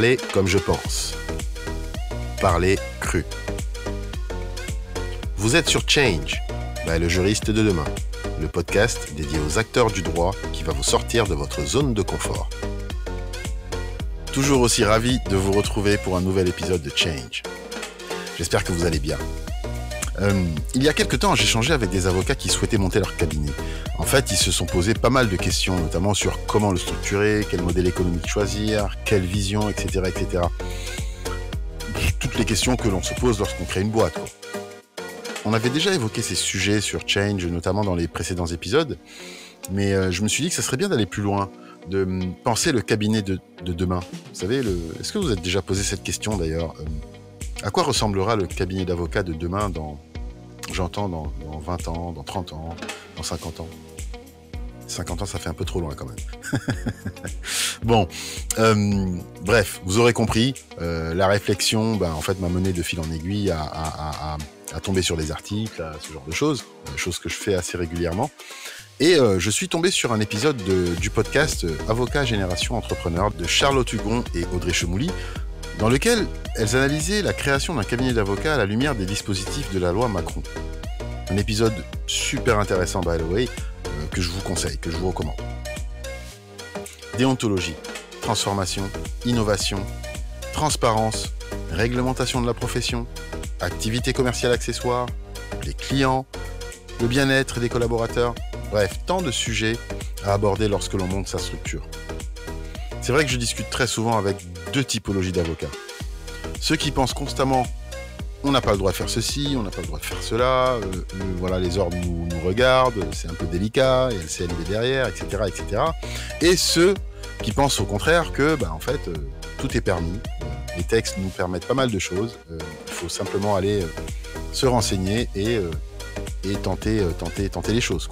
Parler comme je pense. Parler cru. Vous êtes sur Change, by le juriste de demain, le podcast dédié aux acteurs du droit qui va vous sortir de votre zone de confort. Toujours aussi ravi de vous retrouver pour un nouvel épisode de Change. J'espère que vous allez bien. Euh, il y a quelques temps, j'ai changé avec des avocats qui souhaitaient monter leur cabinet. En fait, ils se sont posés pas mal de questions, notamment sur comment le structurer, quel modèle économique choisir, quelle vision, etc., etc. Toutes les questions que l'on se pose lorsqu'on crée une boîte. On avait déjà évoqué ces sujets sur Change, notamment dans les précédents épisodes, mais euh, je me suis dit que ça serait bien d'aller plus loin, de hum, penser le cabinet de, demain. Vous savez, est-ce que vous avez déjà posé cette question d'ailleurs euh, À quoi ressemblera le cabinet d'avocats de demain dans, j'entends, dans, 20 ans, dans 30 ans, dans 50 ans 50 ans, ça fait un peu trop loin quand même. bon, euh, bref, vous aurez compris, euh, la réflexion, ben, en fait, m'a mené de fil en aiguille à, tomber sur des articles, à ce genre de choses, euh, choses que je fais assez régulièrement. Et je suis tombé sur un épisode du podcast Avocat Génération Entrepreneur de Charlotte Hugon et Audrey Chemouly, dans lequel elles analysaient la création d'un cabinet d'avocats à la lumière des dispositifs de la loi Macron. Un épisode super intéressant, by the way, euh, que je vous conseille, que je vous recommande. Déontologie, transformation, innovation, transparence, réglementation de la profession, activité commerciale accessoire, les clients, le bien-être des collaborateurs, bref, tant de sujets à aborder lorsque l'on monte sa structure. C'est vrai que je discute très souvent avec deux typologies d'avocats. Ceux qui pensent constamment on n'a pas le droit de faire ceci, on n'a pas le droit de faire cela, euh, euh, voilà, les ordres nous, regardent, c'est un peu délicat, il y a le derrière, etc., etc. Et ceux qui pensent au contraire que, bah, en fait, euh, tout est permis, les textes nous permettent pas mal de choses, il faut simplement aller se renseigner et, tenter, tenter, tenter les choses,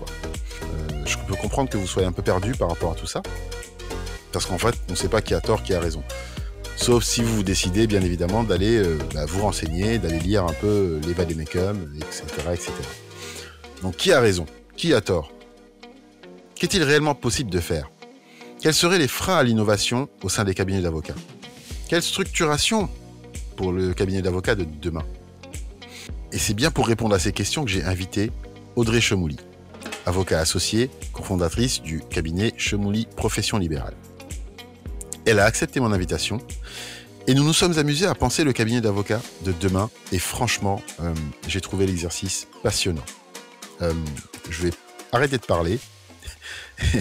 je peux comprendre que vous soyez un peu perdu par rapport à tout ça, parce qu'en fait, on ne sait pas qui a tort, qui a raison. Sauf si vous décidez, bien évidemment, d'aller euh, bah, vous renseigner, d'aller lire un peu euh, les etc., etc. Donc, qui a raison? Qui a tort? Qu'est-il réellement possible de faire? Quels seraient les freins à l'innovation au sein des cabinets d'avocats? Quelle structuration pour le cabinet d'avocats de demain? Et c'est bien pour répondre à ces questions que j'ai invité Audrey Chemouly, avocat associé, cofondatrice du cabinet Chemouly Profession Libérale. Elle a accepté mon invitation et nous nous sommes amusés à penser le cabinet d'avocats de demain. Et franchement, euh, j'ai trouvé l'exercice passionnant. Euh, je vais arrêter de parler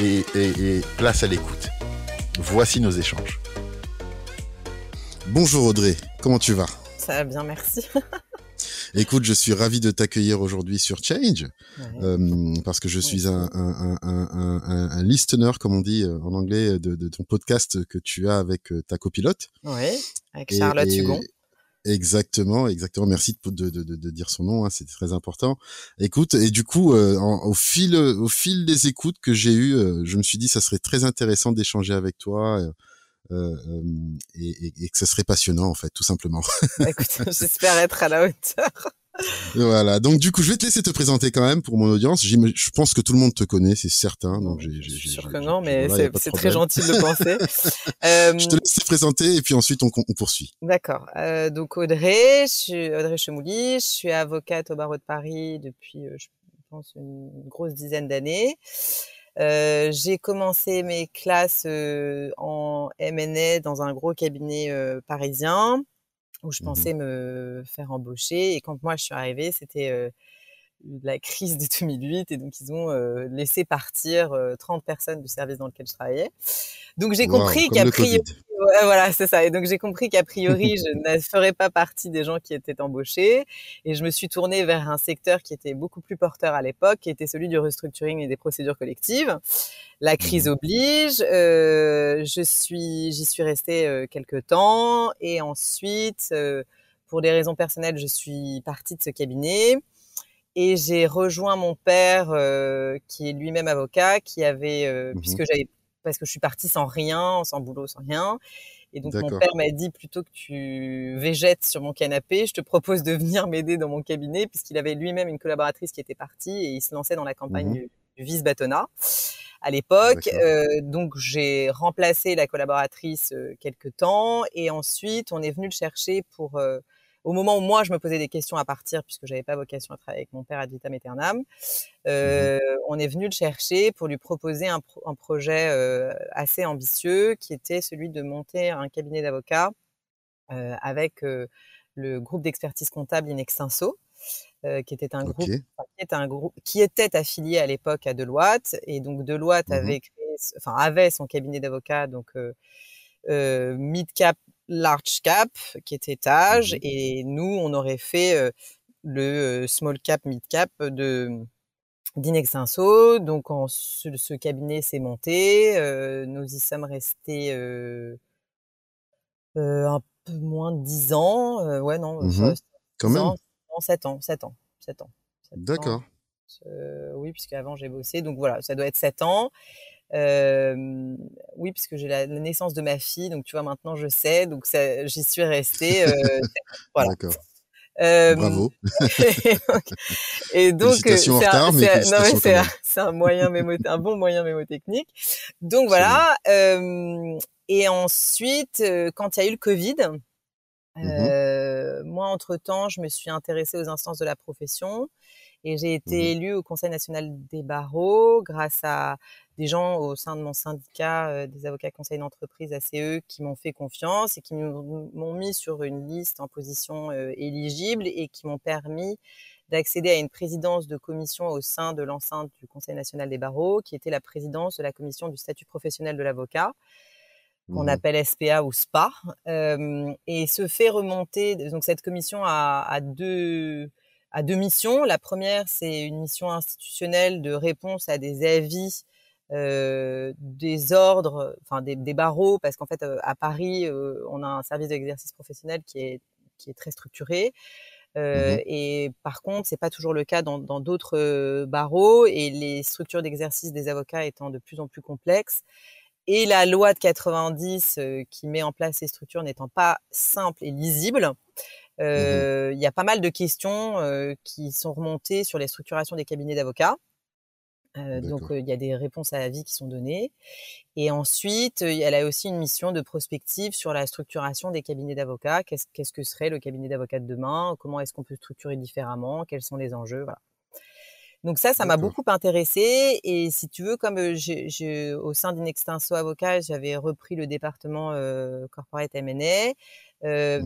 et, et place à l'écoute. Voici nos échanges. Bonjour Audrey, comment tu vas? Ça va bien, merci. Écoute, je suis ravi de t'accueillir aujourd'hui sur Change euh, parce que je suis un, un, un, un, listener, comme on dit euh, en anglais, de, de, ton podcast que tu as avec euh, ta copilote. Oui, avec Charlotte Hugon. Exactement, exactement. Merci de, de, de, de dire son nom, hein, c'est très important. Écoute, et du coup, euh, au fil, au fil des écoutes que j'ai eues, je me suis dit, ça serait très intéressant d'échanger avec toi. Euh, et, et, que ce serait passionnant en fait, tout simplement. Bah, écoute, j'espère être à la hauteur. Voilà, donc du coup, je vais te laisser te présenter quand même pour mon audience. Je pense que tout le monde te connaît, c'est certain. Donc, j'ai, sûr que non, mais c'est très gentil de le penser. euh... Je te laisse te présenter et puis ensuite on, on poursuit. D'accord. Euh, donc Audrey, je suis Audrey Chemouly, je suis avocate au barreau de Paris depuis, euh, je pense, une grosse dizaine d'années. Euh, j'ai commencé mes classes euh, en M&A dans un gros cabinet euh, parisien où je mmh pensais me faire embaucher. Et quand moi je suis arrivée, c'était la crise de 2008 et donc ils ont laissé partir 30 personnes du service dans lequel je travaillais. Donc j'ai compris qu'a priori, voilà, c'est ça. Et donc j'ai compris qu'a priori, je ne ferais pas partie des gens qui étaient embauchés. Et je me suis tournée vers un secteur qui était beaucoup plus porteur à l'époque, qui était celui du restructuring et des procédures collectives. La crise mmh oblige. Euh, je suis, j'y suis restée euh, quelques temps, et ensuite, euh, pour des raisons personnelles, je suis partie de ce cabinet. Et j'ai rejoint mon père, euh, qui est lui-même avocat, qui avait, euh, mmh puisque j'avais parce que je suis partie sans rien, sans boulot, sans rien. Et donc mon père m'a dit plutôt que tu végètes sur mon canapé, je te propose de venir m'aider dans mon cabinet puisqu'il avait lui-même une collaboratrice qui était partie et il se lançait dans la campagne mmh du, du vice bâtonnat à l'époque. donc j'ai remplacé la collaboratrice quelques temps et ensuite on est venu le chercher pour au moment où moi je me posais des questions à partir puisque j'avais pas vocation à travailler avec mon père ad vitam aeternam, mmh euh, on est venu le chercher pour lui proposer un, un projet euh, assez ambitieux qui était celui de monter un cabinet d'avocats euh, avec le groupe d'expertise comptable Inextinso. Qui était un groupe, qui était un groupe qui était affilié à l'époque à Deloitte. Et donc Deloitte mmh avait créé, enfin avait son cabinet d'avocats donc euh, mid cap large cap qui est étage mmh et nous on aurait fait le small cap mid cap de d'Inexinso. Donc en, ce, ce, cabinet s'est monté, nous y sommes restés un peu moins de 10 ans, ouais non, mmh quand même. Ans, 7 ans, 7 ans, 7 ans. D'accord. oui, puisque avant j'ai bossé, donc voilà, ça doit être 7 ans. Euh, oui, puisque j'ai la, naissance de ma fille, donc tu vois, maintenant je sais, donc j'y suis restée. Euh, voilà. D'accord. Euh, Bravo. et donc, c'est un, un moyen mémo, un bon moyen mémotechnique. Donc voilà. Euh, et ensuite, quand il y a eu le Covid, mmh moi entre temps, je me suis intéressée aux instances de la profession et j'ai été mmh élue au Conseil national des barreaux grâce à des gens au sein de mon syndicat euh, des avocats conseils d'entreprise ACE qui m'ont fait confiance et qui m'ont mis sur une liste en position euh, éligible et qui m'ont permis d'accéder à une présidence de commission au sein de l'enceinte du Conseil national des barreaux, qui était la présidence de la commission du statut professionnel de l'avocat, qu'on mmh appelle SPA ou SPA, euh, et se fait remonter. Donc cette commission a, a deux a deux missions. La première, c'est une mission institutionnelle de réponse à des avis euh, des ordres, enfin des, des barreaux, parce qu'en fait euh, à Paris, euh, on a un service d'exercice professionnel qui est qui est très structuré. Mmh Et par contre, c'est pas toujours le cas dans d'autres barreaux et les structures d'exercice des avocats étant de plus en plus complexes et la loi de 90 qui met en place ces structures n'étant pas simple et lisible, mmh il y a pas mal de questions qui sont remontées sur les structurations des cabinets d'avocats. Euh, donc il y a des réponses à la vie qui sont données. Et ensuite, elle a aussi une mission de prospective sur la structuration des cabinets d'avocats. Qu'est-ce, qu'est-ce que serait le cabinet d'avocats de demain? Comment est-ce qu'on peut structurer différemment? Quels sont les enjeux? Voilà. Donc ça, ça m'a beaucoup intéressé. Et si tu veux, comme j'ai, au sein d'Inextinso Avocat, j'avais repris le département euh, corporate M&A. Euh,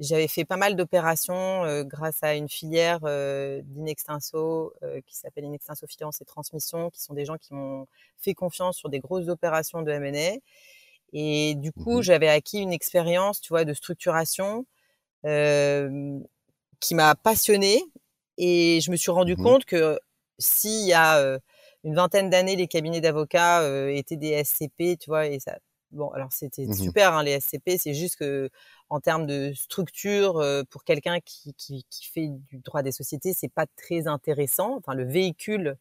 j'avais fait pas mal d'opérations euh, grâce à une filière euh, d'Inextinso euh, qui s'appelle Inextinso Finance et Transmission, qui sont des gens qui m'ont fait confiance sur des grosses opérations de M&A. Et du coup, mmh j'avais acquis une expérience, tu vois, de structuration euh, qui m'a passionnée. Et je me suis rendu mmh compte que s'il y a une vingtaine d'années, les cabinets d'avocats étaient des SCP, tu vois, et ça, bon, alors c'était mmh super, hein, les SCP, c'est juste que en termes de structure euh, pour quelqu'un qui, qui, qui, fait du droit des sociétés, c'est pas très intéressant. Enfin, le véhicule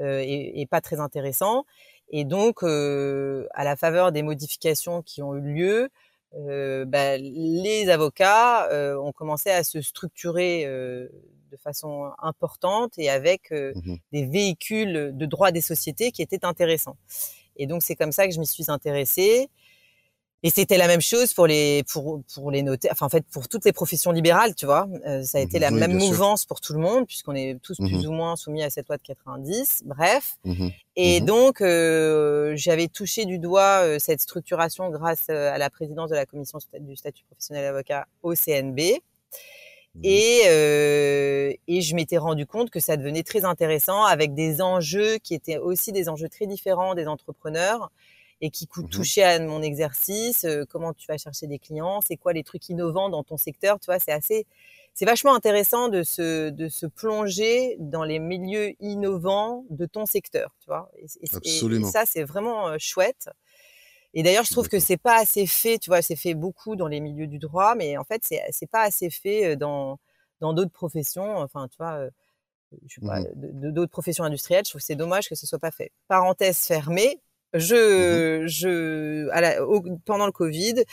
euh, est, est, pas très intéressant. Et donc, euh, à la faveur des modifications qui ont eu lieu, euh, bah, les avocats euh, ont commencé à se structurer de façon importante et avec mmh des véhicules de droit des sociétés qui étaient intéressants. Et donc, c'est comme ça que je m'y suis intéressée. Et c'était la même chose pour les pour pour les notaires, enfin en fait pour toutes les professions libérales, tu vois. Euh, ça a été la même mouvance pour tout le monde puisqu'on est tous plus mmh ou moins soumis à cette loi de 90. Bref. Mmh et mmh donc euh, j'avais touché du doigt euh, cette structuration grâce à la présidence de la commission du statut professionnel avocat au CNB. Et, et je m'étais rendu compte que ça devenait très intéressant avec des enjeux qui étaient aussi des enjeux très différents des entrepreneurs et qui coûtent mmh toucher à mon exercice, euh, comment tu vas chercher des clients, c'est quoi les trucs innovants dans ton secteur, tu vois, c'est assez, c'est vachement intéressant de se, de se plonger dans les milieux innovants de ton secteur, tu vois. Et, et, ça, c'est vraiment euh, chouette. Et d'ailleurs, je trouve que c'est pas assez fait, tu vois, c'est fait beaucoup dans les milieux du droit, mais en fait, c'est, c'est pas assez fait euh, dans, dans d'autres professions, enfin, tu vois, je sais pas, mmh d'autres professions industrielles. Je trouve que c'est dommage que ce soit pas fait. Parenthèse fermée, Mmh je, je, à la, pendant le Covid,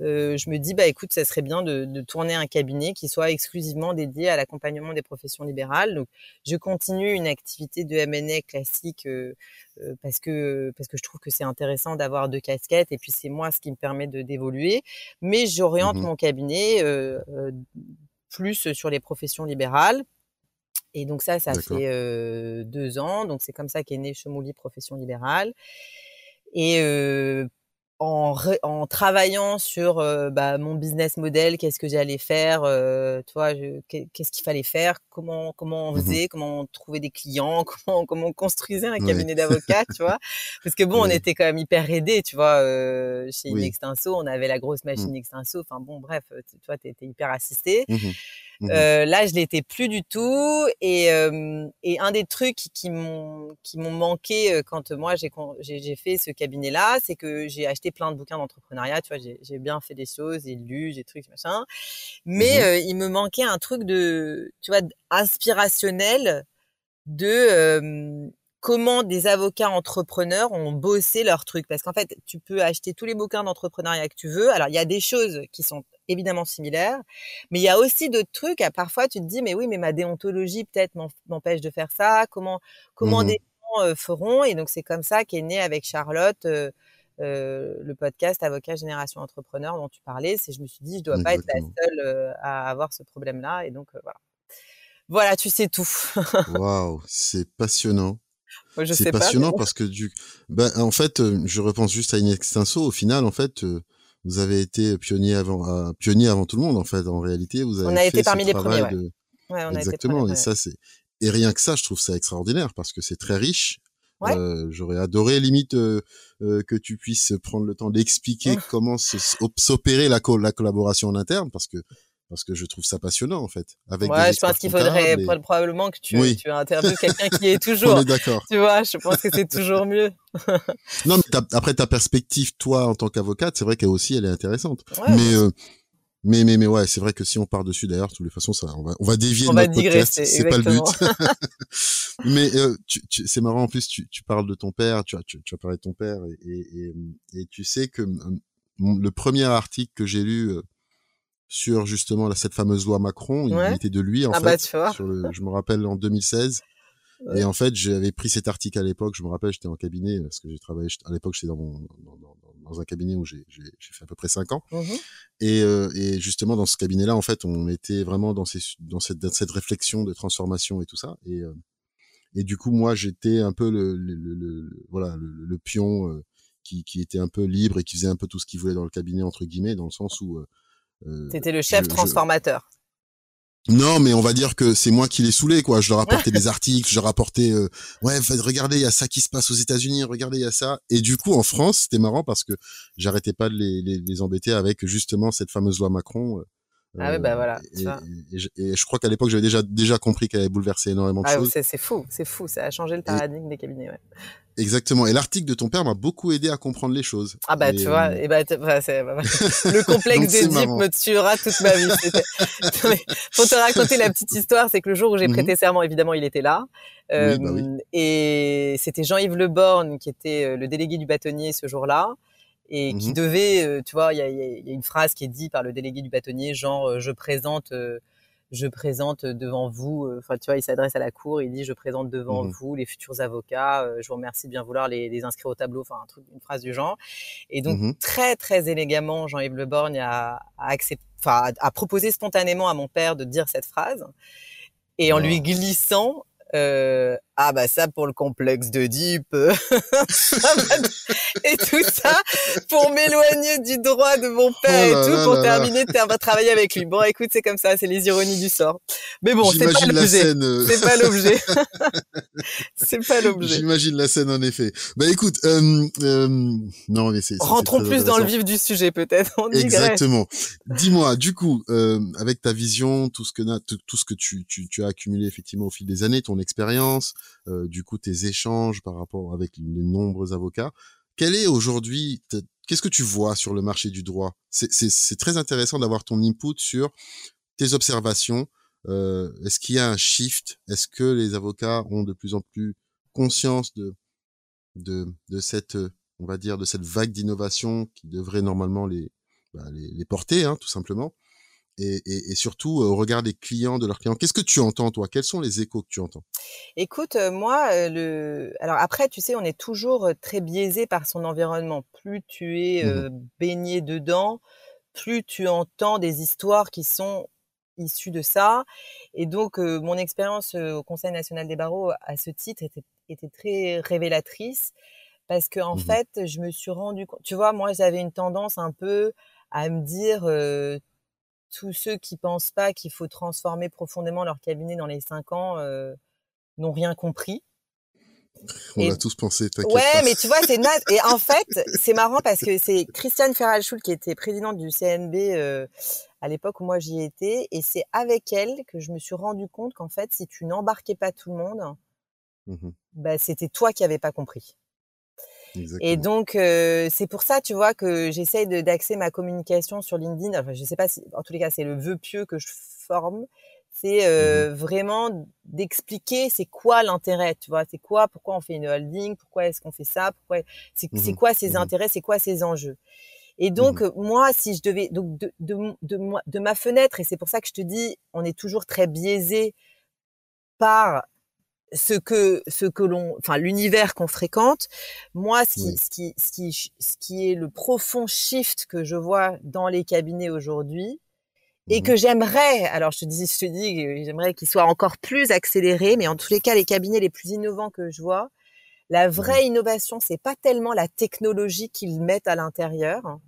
euh, je me dis bah écoute, ça serait bien de, de, tourner un cabinet qui soit exclusivement dédié à l'accompagnement des professions libérales. Donc, je continue une activité de M&A classique euh, euh, parce que parce que je trouve que c'est intéressant d'avoir deux casquettes et puis c'est moi ce qui me permet de d'évoluer. Mais j'oriente Mmh mon cabinet euh, plus sur les professions libérales. Et donc ça, ça fait euh, deux ans. Donc c'est comme ça qu'est né Chemouli Profession Libérale. Et euh, en, travaillant sur euh, bah, mon business model, qu'est-ce que j'allais faire, qu'est- qu'est-ce qu'il fallait faire, comment comment on Mmh faisait, comment on trouvait des clients, comment comment on construisait un Oui, cabinet d'avocats, tu vois, parce que bon, on était quand même hyper aidés, tu vois, chez oui. Inextinso, on avait la grosse Mmh. machine Extinso, enfin bon, bref, tu tu vois, t'étais hyper assisté. Mmh Mmh Euh, là, je l'étais plus du tout. Et, euh, et un des trucs qui m'ont qui m'ont manqué quand moi j'ai fait ce cabinet-là, c'est que j'ai acheté plein de bouquins d'entrepreneuriat. Tu vois, j'ai j'ai bien fait des choses, j'ai lu, j'ai trucs machin. Mais Mmh euh, il me manquait un truc de, tu vois, inspirationnel de euh, comment des avocats entrepreneurs ont bossé leur truc. Parce qu'en fait, tu peux acheter tous les bouquins d'entrepreneuriat que tu veux. Alors, il y a des choses qui sont évidemment similaires, mais il y a aussi d'autres trucs. À parfois, tu te dis, mais oui, mais ma déontologie peut-être m'empêche de faire ça. Comment, comment Mmh des gens euh, feront? Et donc, c'est comme ça qu'est né avec Charlotte euh, euh, le podcast Avocat Génération Entrepreneur dont tu parlais. C'est, je me suis dit, je dois pas être la seule à avoir ce problème-là. Et donc, voilà. Voilà, tu sais tout. Waouh, c'est passionnant. Moi, je C'est sais passionnant parce que du, ben, en fait, euh, je repense juste à Inextinso. Au final, en fait, euh, vous avez été pionnier avant, euh, pionnier avant tout le monde. En fait, en réalité, vous On avez a été fait parmi les premiers, travail ouais. de, Ouais, on a été exactement. Et ça, c'est, et rien que ça, je trouve ça extraordinaire parce que c'est très riche. Ouais. Euh, j'aurais adoré limite euh, euh, que tu puisses prendre le temps d'expliquer comment s'opérer la, co- la collaboration en interne parce que parce que je trouve ça passionnant en fait avec Ouais, je pense qu'il faudrait probablement que tu, Oui. tu interviewes quelqu'un qui est on toujours. est d'accord Tu vois, je pense que c'est toujours mieux. non mais après ta perspective toi en tant qu'avocate c'est vrai qu'elle aussi elle est intéressante Ouais, mais euh, mais mais mais ouais c'est vrai que si on part dessus d'ailleurs de toutes les façons ça on va on va dévier on va notre podcast digresser. c'est pas le but mais euh, tu, tu- c'est marrant en plus tu, tu parles de ton père tu as tu, tu as parlé de ton père et et, et, et tu sais que euh, le premier article que j'ai lu euh, sur justement cette fameuse loi Macron il, Ouais. était de lui en Ah fait bah, tu vois. sur le, je me rappelle en 2016 Ouais. et en fait j'avais pris cet article à l'époque je me rappelle j'étais en cabinet parce que j'ai travaillé à l'époque j'étais dans, mon, dans, dans, dans un cabinet où j'ai fait à peu près cinq ans Mhm. et, euh, et justement, dans ce cabinet-là, en fait, on était vraiment dans, ces, dans, cette, dans cette réflexion de transformation et tout ça. Et, euh, et du coup, moi, j'étais un peu le, le, le- le- voilà, le, le pion euh, qui, qui était un peu libre et qui faisait un peu tout ce qu'il voulait dans le cabinet, entre guillemets, dans le sens où... euh, euh, T'étais le chef je- je- transformateur. non, mais on va dire que c'est moi qui l'ai saoulé, quoi. Je leur apportais des articles, je leur apportais, euh, ouais, regardez, il y a ça qui se passe aux États-Unis, regardez, il y a ça. Et du coup, en France, c'était marrant parce que j'arrêtais pas de les, les, les embêter avec justement cette fameuse loi Macron. euh, Ah oui, bah voilà, Et, tu vois. et je, et je crois qu'à l'époque, j'avais déjà déjà compris qu'elle avait bouleversé énormément de Ah, choses. c'est c'est fou, c'est fou. Ça a changé le paradigme des cabinets. Ouais. Exactement. Et l'article de ton père m'a beaucoup aidé à comprendre les choses. Ah bah Et, tu vois, euh, et bah, t- bah, c'est- bah, le complexe d'Édipe me tuera toute ma vie. C'était- Non, mais Faut te raconter la petite histoire, c'est que le jour où j'ai Mhm. prêté serment, évidemment, il était là. Oui, bah oui. Euh, Et c'était Jean-Yves Le Borgne qui était euh, le délégué du bâtonnier ce jour-là et qui Mhm. devait, euh, tu vois, il y a, y une phrase qui est dite par le délégué du bâtonnier, genre euh, je présente, euh, je présente devant vous, euh, enfin tu vois, il s'adresse à la cour, il dit je présente devant Mhm. vous les futurs avocats, euh, je vous remercie de bien vouloir les, les inscrire au tableau, enfin un truc, une phrase du genre. Et donc Mhm. très très élégamment, Jean-Yves Le Borgne a, a accepté, enfin a, a proposé spontanément à mon père de dire cette phrase et en lui glissant. euh, ah bah ça pour le complexe d'Oedipe euh, ça va- et tout ça pour m'éloigner du droit de mon père Oh et tout là pour là terminer de travailler avec lui. Bon écoute c'est comme ça c'est les ironies du sort. Mais bon c'est pas l'objet. euh, c'est pas l'objet. C'est pas l'objet. J'imagine la scène en effet. Bah écoute, euh, euh, non mais c'est. rentrons plus dans le vif du sujet peut-être Exactement. Dis-moi, du coup, euh, avec ta vision, tout ce que tout, tout ce que tu, tu, tu as accumulé effectivement au fil des années, ton expérience, euh, du coup tes échanges par rapport avec les nombreux avocats, quel est aujourd'hui, qu'est-ce que tu vois sur le marché du droit? C'est très intéressant d'avoir ton input sur tes observations. Euh, Est-ce qu'il y a un shift? Est-ce que les avocats ont de plus en plus conscience de de, cette, on va dire, de cette vague d'innovation qui devrait normalement les, bah, les, porter, hein, tout simplement? Et, et, et, surtout au regard des clients, de leurs clients. Qu'est-ce que tu entends, toi? Quels sont les échos que tu entends? Écoute, moi, le... alors après, tu sais, on est toujours très biaisé par son environnement. Plus tu es mmh baigné dedans, plus tu entends des histoires qui sont issues de ça. Et donc, mon expérience au Conseil national des barreaux, à ce titre, était, était très révélatrice parce que en mmh fait, je me suis rendu compte. Tu vois, moi, j'avais une tendance un peu à me dire euh, tous ceux qui pensent pas qu'il faut transformer profondément leur cabinet dans les cinq ans euh, n'ont rien compris. On et... a tous pensé, t'inquiète Ouais, pas. mais tu vois, c'est naze. Et en fait, c'est marrant parce que c'est Christiane Ferralschul qui était présidente du CNB euh, à l'époque où moi j'y étais, et c'est avec elle que je me suis rendu compte qu'en fait, si tu n'embarquais pas tout le monde, mmh bah, c'était toi qui avais pas compris. Exactement. Et donc, euh, c'est pour ça, tu vois, que j'essaye d'axer ma communication sur LinkedIn. Enfin, je sais pas si, en tous les cas, c'est le vœu pieux que je forme. C'est euh, mmh vraiment d'expliquer c'est quoi l'intérêt, tu vois, c'est quoi, pourquoi on fait une holding, pourquoi est-ce qu'on fait ça, pourquoi, c'est mmh quoi ses mmh intérêts, c'est quoi ses enjeux. Et donc, moi, si je devais, donc de, de, de, de ma fenêtre, et c'est pour ça que je te dis, on est toujours très biaisé par ce que ce que l'on enfin l'univers qu'on fréquente. Moi ce qui, Oui. ce qui ce qui ce qui est le profond shift que je vois dans les cabinets aujourd'hui et Mmh que j'aimerais alors je te dis je te dis j'aimerais qu'il soit encore plus accéléré mais en tous les cas les cabinets les plus innovants que je vois la vraie innovation c'est pas tellement la technologie qu'ils mettent à l'intérieur.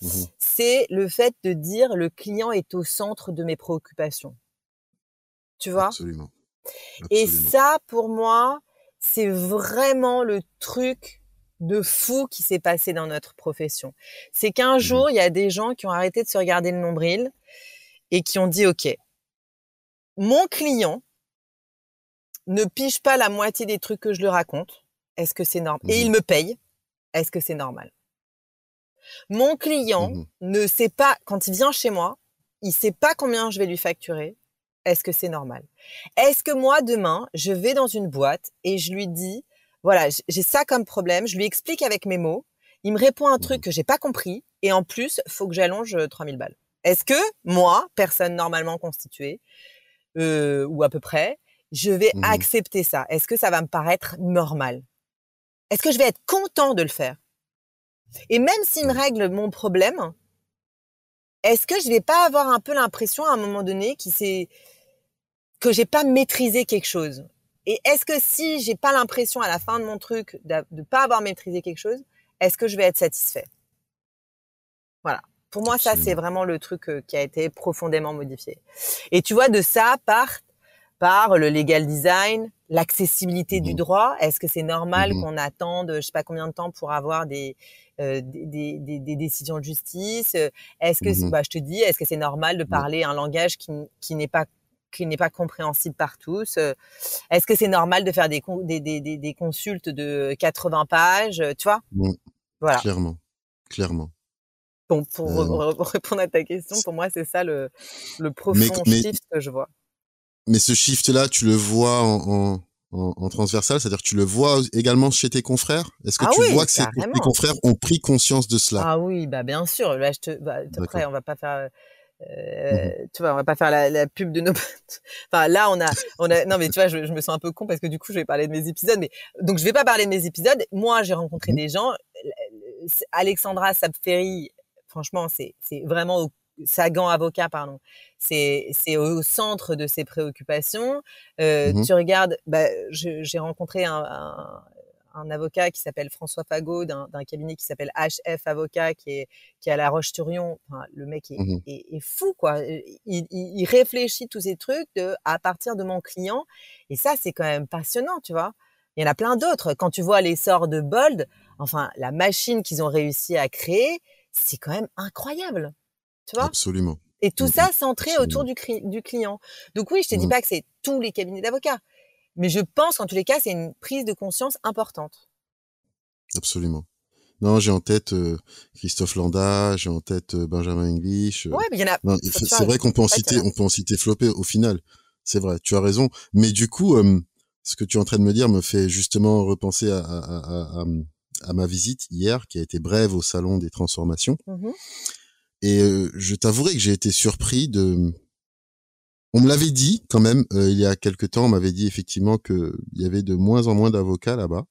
Mmh c'est le fait de dire le client est au centre de mes préoccupations. Tu vois? Absolument. Et ça, pour moi, c'est vraiment le truc de fou qui s'est passé dans notre profession. C'est qu'un Mmh jour, il y a des gens qui ont arrêté de se regarder le nombril et qui ont dit, OK, mon client ne pige pas la moitié des trucs que je lui raconte. Est-ce que c'est normal Et Mmh il me paye. Est-ce que c'est normal? Mon client Mmh ne sait pas, quand il vient chez moi, il sait pas combien je vais lui facturer. Est-ce que c'est normal? Est-ce que moi, demain, je vais dans une boîte et je lui dis, voilà, j'ai ça comme problème, je lui explique avec mes mots, il me répond un truc Mmh. que j'ai pas compris et en plus, faut que j'allonge 3000 balles. Est-ce que moi, personne normalement constituée, euh, ou à peu près, je vais Mmh accepter ça? Est-ce que ça va me paraître normal? Est-ce que je vais être content de le faire? Et même s'il me Mmh. règle mon problème, est-ce que je vais pas avoir un peu l'impression à un moment donné qu'il s'est que j'ai pas maîtrisé quelque chose? Et est-ce que si j'ai pas l'impression à la fin de mon truc de ne pas avoir maîtrisé quelque chose, est-ce que je vais être satisfait? Voilà. Pour moi, ça, c'est vraiment le truc euh, qui a été profondément modifié. Et tu vois, de ça part par le legal design, l'accessibilité du Mmh droit. Est-ce que c'est normal Mmh qu'on attende, je sais pas combien de temps pour avoir des euh, des, des, des, des décisions de justice? Est-ce que, Mmh bah, je te dis, est-ce que c'est normal de parler un langage qui, qui n'est pas qui n'est pas compréhensible par tous? Est-ce que c'est normal de faire des, des, des, des, consultes de 80 pages Tu vois? Voilà. Clairement. Clairement. Bon, pour Euh, re- re- répondre à ta question, pour moi, c'est ça le, le mais, profond mais, shift que je vois. Mais ce shift-là, tu le vois en, en, en, en transversal, c'est-à-dire que tu le vois également chez tes confrères? Est-ce que Ah tu oui, vois que ces- tes confrères ont pris conscience de cela? Ah oui, bah bien sûr. Là, je te, bah, après, on va pas faire, Mmh euh, tu vois, on va pas faire la, la pub de nos. enfin, là, on a, on a. Non, mais tu vois, je, je me sens un peu con parce que du coup, je vais parler de mes épisodes. Mais donc, je vais pas parler de mes épisodes. Moi, j'ai rencontré Mmh des gens. Alexandra Sabferi, franchement, c'est vraiment au, Sagan avocat, pardon. C'est, au centre de ses préoccupations. Euh, Mmh Tu regardes, bah, j'ai rencontré un, un, un avocat qui s'appelle François Fagot d'un cabinet qui s'appelle HF Avocat qui est qui est à La Roche-sur-Yon. Enfin, le mec est, Mmh est, est fou quoi. Il, il, il réfléchit tous ces trucs de, à partir de mon client et ça c'est quand même passionnant, tu vois. Il y en a plein d'autres. Quand tu vois l'essor de Bold, enfin la machine qu'ils ont réussi à créer, c'est quand même incroyable, tu vois? Absolument. Et tout Mmh ça centré autour Absolument. du, cri- du client. Donc oui, je te dis pas que c'est tous les cabinets d'avocats, mais je pense qu'en tous les cas, c'est une prise de conscience importante. Absolument. Non, j'ai en tête euh, Christophe Landa, j'ai en tête euh, Benjamin English. euh, Ouais, mais il y en a. c'est vrai qu'on peut en citer, on peut en citer flopper au final. C'est vrai, tu as raison. Mais du coup, ce que tu es en train de me dire me fait justement repenser à, à, à, à ma visite hier, qui a été brève au salon des transformations. Mmh Et euh, je t'avouerai que j'ai été surpris de. On me l'avait dit quand même euh, il y a quelque temps. On m'avait dit effectivement que il y avait de moins en moins d'avocats là-bas,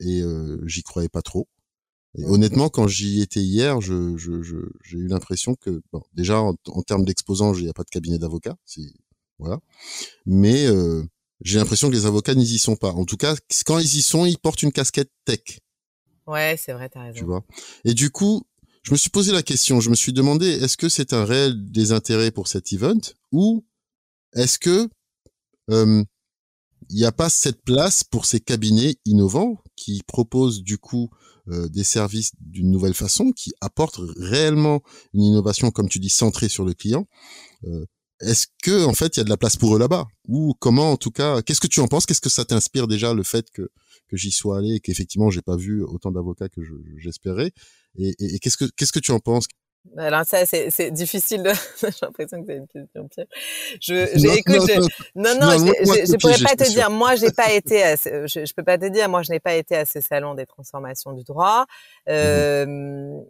et euh, j'y croyais pas trop. Et honnêtement, quand j'y étais hier, je, je, je, j'ai eu l'impression que, bon, déjà en, termes d'exposants, il n'y a pas de cabinet d'avocats, voilà. Mais euh, j'ai l'impression que les avocats n'y sont pas. En tout cas, quand ils y sont, ils portent une casquette tech. Ouais, c'est vrai, t'as raison. Tu vois. Et du coup, je me suis posé la question. Je me suis demandé, est-ce que c'est un réel désintérêt pour cet event ou est-ce que euh, il n'y a pas cette place pour ces cabinets innovants qui proposent du coup euh, des services d'une nouvelle façon, qui apportent réellement une innovation, comme tu dis, centrée sur le client? Euh, est-ce que en fait il y a de la place pour eux là-bas? Ou comment en tout cas qu'est-ce que tu en penses? Qu'est-ce que ça t'inspire déjà le fait que que j'y sois allé et qu'effectivement j'ai pas vu autant d'avocats que j'espérais? Et, et, qu'est-ce que qu'est-ce que tu en penses? Alors ça, c'est difficile. De... J'ai l'impression que c'est une question piège. Je, j'écoute. Non, non, non, je, je, pourrais pas te dire. Moi, j'ai pas été. À ce... je, je peux pas te dire. Moi, je n'ai pas été à ce salon des transformations du droit. Mmh euh,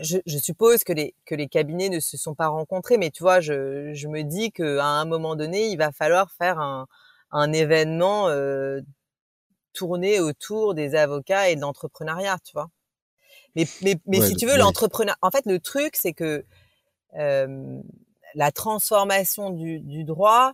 je, je, suppose que les que les cabinets ne se sont pas rencontrés, mais tu vois, je, je me dis qu'à un moment donné, il va falloir faire un, un événement euh, tourné autour des avocats et de l'entrepreneuriat, tu vois. Mais, mais, mais si tu veux, l'entrepreneur. En fait, le truc, c'est que euh, la transformation du, du, droit.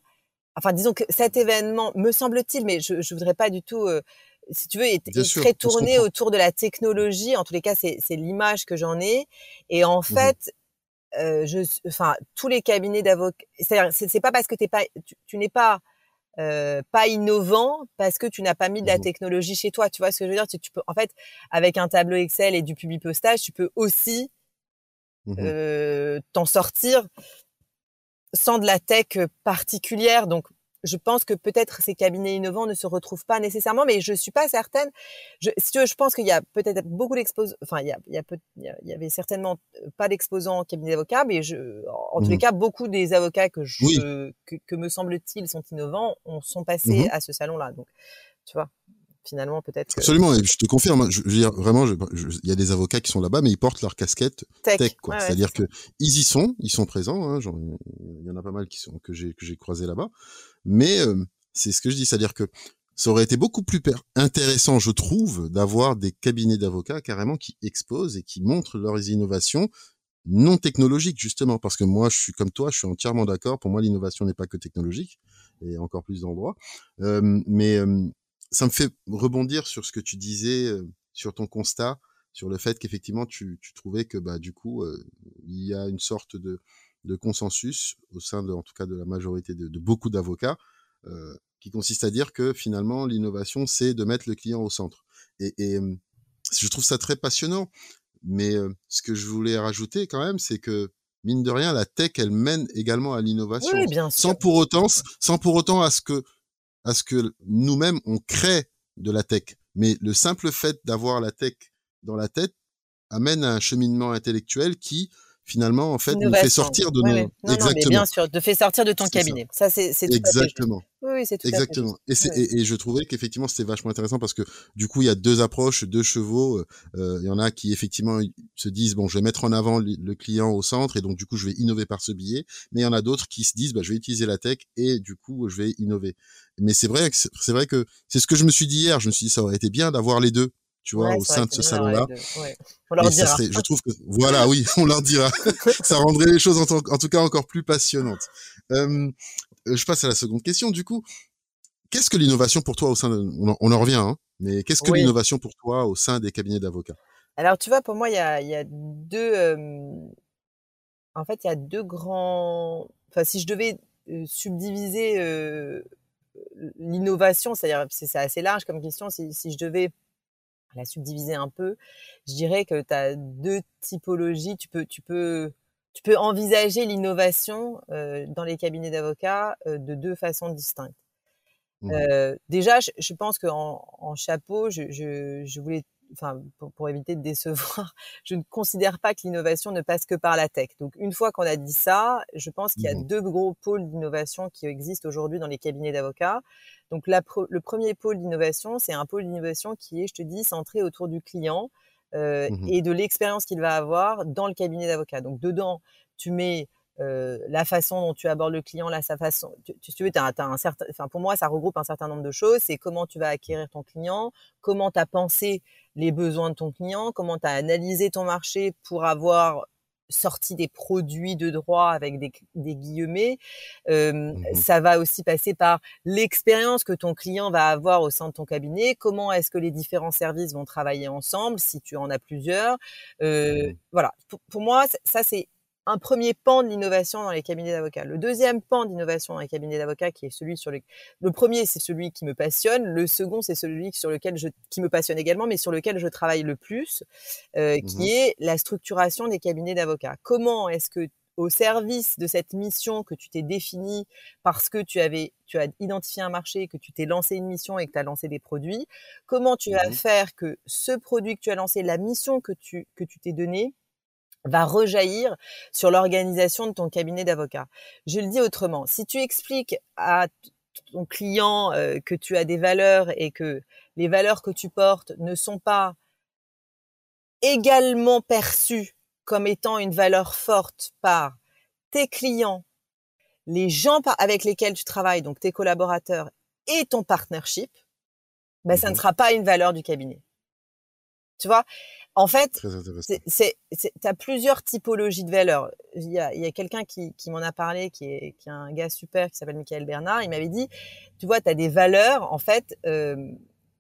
Enfin, disons que cet événement, me semble-t-il, mais je, je voudrais pas du tout. Euh, si tu veux, est, est très tourné autour de la technologie. En tous les cas, c'est l'image que j'en ai. Et en mmh fait, euh, je, enfin, tous les cabinets d'avocats. C'est pas parce que t'es pas, tu, tu n'es pas euh, pas innovant parce que tu n'as pas mis de la mmh technologie chez toi. Tu vois ce que je veux dire? Tu, tu peux, En fait, avec un tableau Excel et du public postage, tu peux aussi mmh euh, t'en sortir sans de la tech particulière. Donc, je pense que peut-être ces cabinets innovants ne se retrouvent pas nécessairement, mais je suis pas certaine. Je, si tu veux, je pense qu'il y a peut-être beaucoup d'exposants. Enfin, il y a, il y, a il y avait certainement pas d'exposants en cabinet d'avocats, mais je, en tous les mmh cas, beaucoup des avocats que je, que, me semble-t-il sont innovants, ont, sont passés mmh à ce salon-là. Donc, tu vois finalement peut-être. Absolument, et je te confirme. Je, veux dire vraiment, il y a des avocats qui sont là-bas, mais ils portent leur casquette tech, quoi. C'est-à-dire que ils y sont, ils sont présents. Hein, il y en a pas mal qui sont que j'ai que j'ai croisé là-bas. Mais euh, c'est ce que je dis, c'est-à-dire que ça aurait été beaucoup plus intéressant, je trouve, d'avoir des cabinets d'avocats carrément qui exposent et qui montrent leurs innovations non technologiques, justement, parce que moi, je suis comme toi, je suis entièrement d'accord. Pour moi, l'innovation n'est pas que technologique, et encore plus droit. Euh, mais euh, ça me fait rebondir sur ce que tu disais, euh, sur ton constat, sur le fait qu'effectivement, tu, tu, trouvais que, bah, du coup, il y a une sorte de, de consensus au sein de, en tout cas, de la majorité de, de beaucoup d'avocats, euh, qui consiste à dire que finalement l'innovation c'est de mettre le client au centre. Et, et je trouve ça très passionnant. Mais ce que je voulais rajouter quand même, c'est que mine de rien, la tech elle mène également à l'innovation, oui, sans pour autant, sans pour autant à ce que à ce que nous-mêmes on crée de la tech. Mais le simple fait d'avoir la tech dans la tête amène à un cheminement intellectuel qui finalement, en fait, nous fait sortir de nos. Non, Exactement. Non, mais bien sûr, te fait sortir de ton cabinet. Ça, c'est Exactement. Oui, c'est tout Exactement. À fait et, et, et, je trouvais qu'effectivement, c'était vachement intéressant parce que du coup, il y a deux approches, deux chevaux. Euh, il y en a qui effectivement se disent bon, je vais mettre en avant le client au centre et donc du coup, je vais innover par ce billet. Mais il y en a d'autres qui se disent bah, je vais utiliser la tech et du coup, je vais innover. Mais c'est vrai que c'est vrai que c'est ce que je me suis dit hier. Je me suis dit ça aurait été bien d'avoir les deux tu vois, au sein de ce salon-là. Ouais. On leur dira. Serait, je trouve que, voilà, oui, on leur dira. ça rendrait les choses en, en, tout cas encore plus passionnantes. Euh, je passe à la seconde question. Du coup, qu'est-ce que l'innovation pour toi au sein de, on en, on en revient, hein, mais qu'est-ce que l'innovation pour toi au sein des cabinets d'avocats? Alors, tu vois, pour moi, il y a, y a deux, euh, en fait, il y a deux grands, enfin, si je devais euh, subdiviser l'innovation, c'est-à-dire, c'est assez large comme question, si, si je devais la subdiviser un peu, je dirais que tu as deux typologies. Tu peux, tu peux, tu peux envisager l'innovation euh, dans les cabinets d'avocats euh, de deux façons distinctes. Mmh euh, déjà, je, je pense qu'en en chapeau, je, je, je, voulais enfin, pour, éviter de décevoir, je ne considère pas que l'innovation ne passe que par la tech. Donc, une fois qu'on a dit ça, je pense qu'il y a mmh deux gros pôles d'innovation qui existent aujourd'hui dans les cabinets d'avocats. Donc, le premier pôle d'innovation, c'est un pôle d'innovation qui est, je te dis, centré autour du client euh, mmh et de l'expérience qu'il va avoir dans le cabinet d'avocat. Donc, dedans, tu mets euh, la façon dont tu abordes le client, là, sa façon. Tu, tu veux, as, un certain, enfin, pour moi, ça regroupe un certain nombre de choses. C'est comment tu vas acquérir ton client, comment tu as pensé les besoins de ton client, comment tu as analysé ton marché pour avoir sorti des produits de droit avec des, des guillemets. Euh, mmh Ça va aussi passer par l'expérience que ton client va avoir au sein de ton cabinet. Comment est-ce que les différents services vont travailler ensemble si tu en as plusieurs. Euh, mmh Voilà. pour moi, ça c'est un premier pan de l'innovation dans les cabinets d'avocats. Le deuxième pan d'innovation dans les cabinets d'avocats, qui est celui sur le, le premier, c'est celui qui me passionne. Le second, c'est celui sur lequel je, qui me passionne également, mais sur lequel je travaille le plus, euh, qui mmh est la structuration des cabinets d'avocats. Comment est-ce que au service de cette mission que tu t'es définie parce que tu avais, tu as identifié un marché, que tu t'es lancé une mission et que tu as lancé des produits, comment tu vas mmh faire que ce produit que tu as lancé, la mission que tu, que tu t'es donnée, va rejaillir sur l'organisation de ton cabinet d'avocat. Je le dis autrement, si tu expliques à ton client euh, que tu as des valeurs et que les valeurs que tu portes ne sont pas également perçues comme étant une valeur forte par tes clients, les gens avec lesquels tu travailles, donc tes collaborateurs et ton partnership, ben, ça ne mmh sera pas une valeur du cabinet. Tu vois? En fait, tu as plusieurs typologies de valeurs. Il y a, quelqu'un qui, m'en a parlé, qui est, qui un gars super, qui s'appelle Michael Bernard. Il m'avait dit, tu vois, tu as des valeurs. En fait, euh,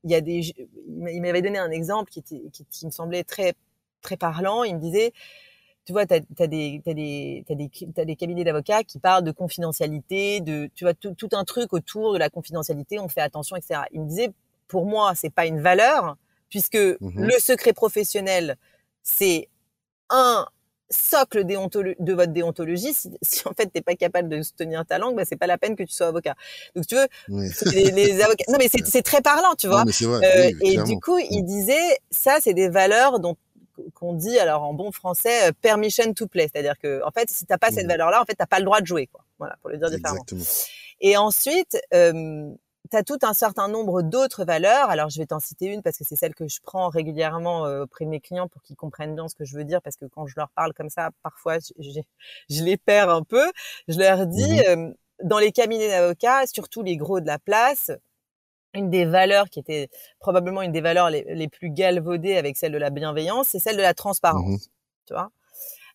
il y a des, il m'avait donné un exemple qui, qui, me semblait très, très parlant. Il me disait, tu vois, tu as, des, des, des, cabinets d'avocats qui parlent de confidentialité, de, tu vois, tout, tout, un truc autour de la confidentialité, on fait attention, etc. Il me disait, pour moi, c'est pas une valeur, puisque mmh le secret professionnel, c'est un socle de votre déontologie. Si, en fait t'es pas capable de soutenir ta langue, bah, c'est pas la peine que tu sois avocat. Donc tu veux, les, avocats. Non mais c'est très parlant, tu vois. Euh, et du coup, il mmh. disait, ça c'est des valeurs dont qu'on dit alors en bon français euh, permission to play, c'est-à-dire que en fait si t'as pas cette mmh. valeur-là, en fait t'as pas le droit de jouer, quoi. Voilà, pour le dire différemment. Et ensuite, euh, tu as tout un certain nombre d'autres valeurs. Alors, je vais t'en citer une parce que c'est celle que je prends régulièrement euh, auprès de mes clients pour qu'ils comprennent bien ce que je veux dire. Parce que quand je leur parle comme ça, parfois, je, je les perds un peu. Je leur dis, mmh dans les cabinets d'avocats, surtout les gros de la place, une des valeurs qui était probablement une des valeurs les, plus galvaudées avec celle de la bienveillance, c'est celle de la mmh transparence. Tu vois?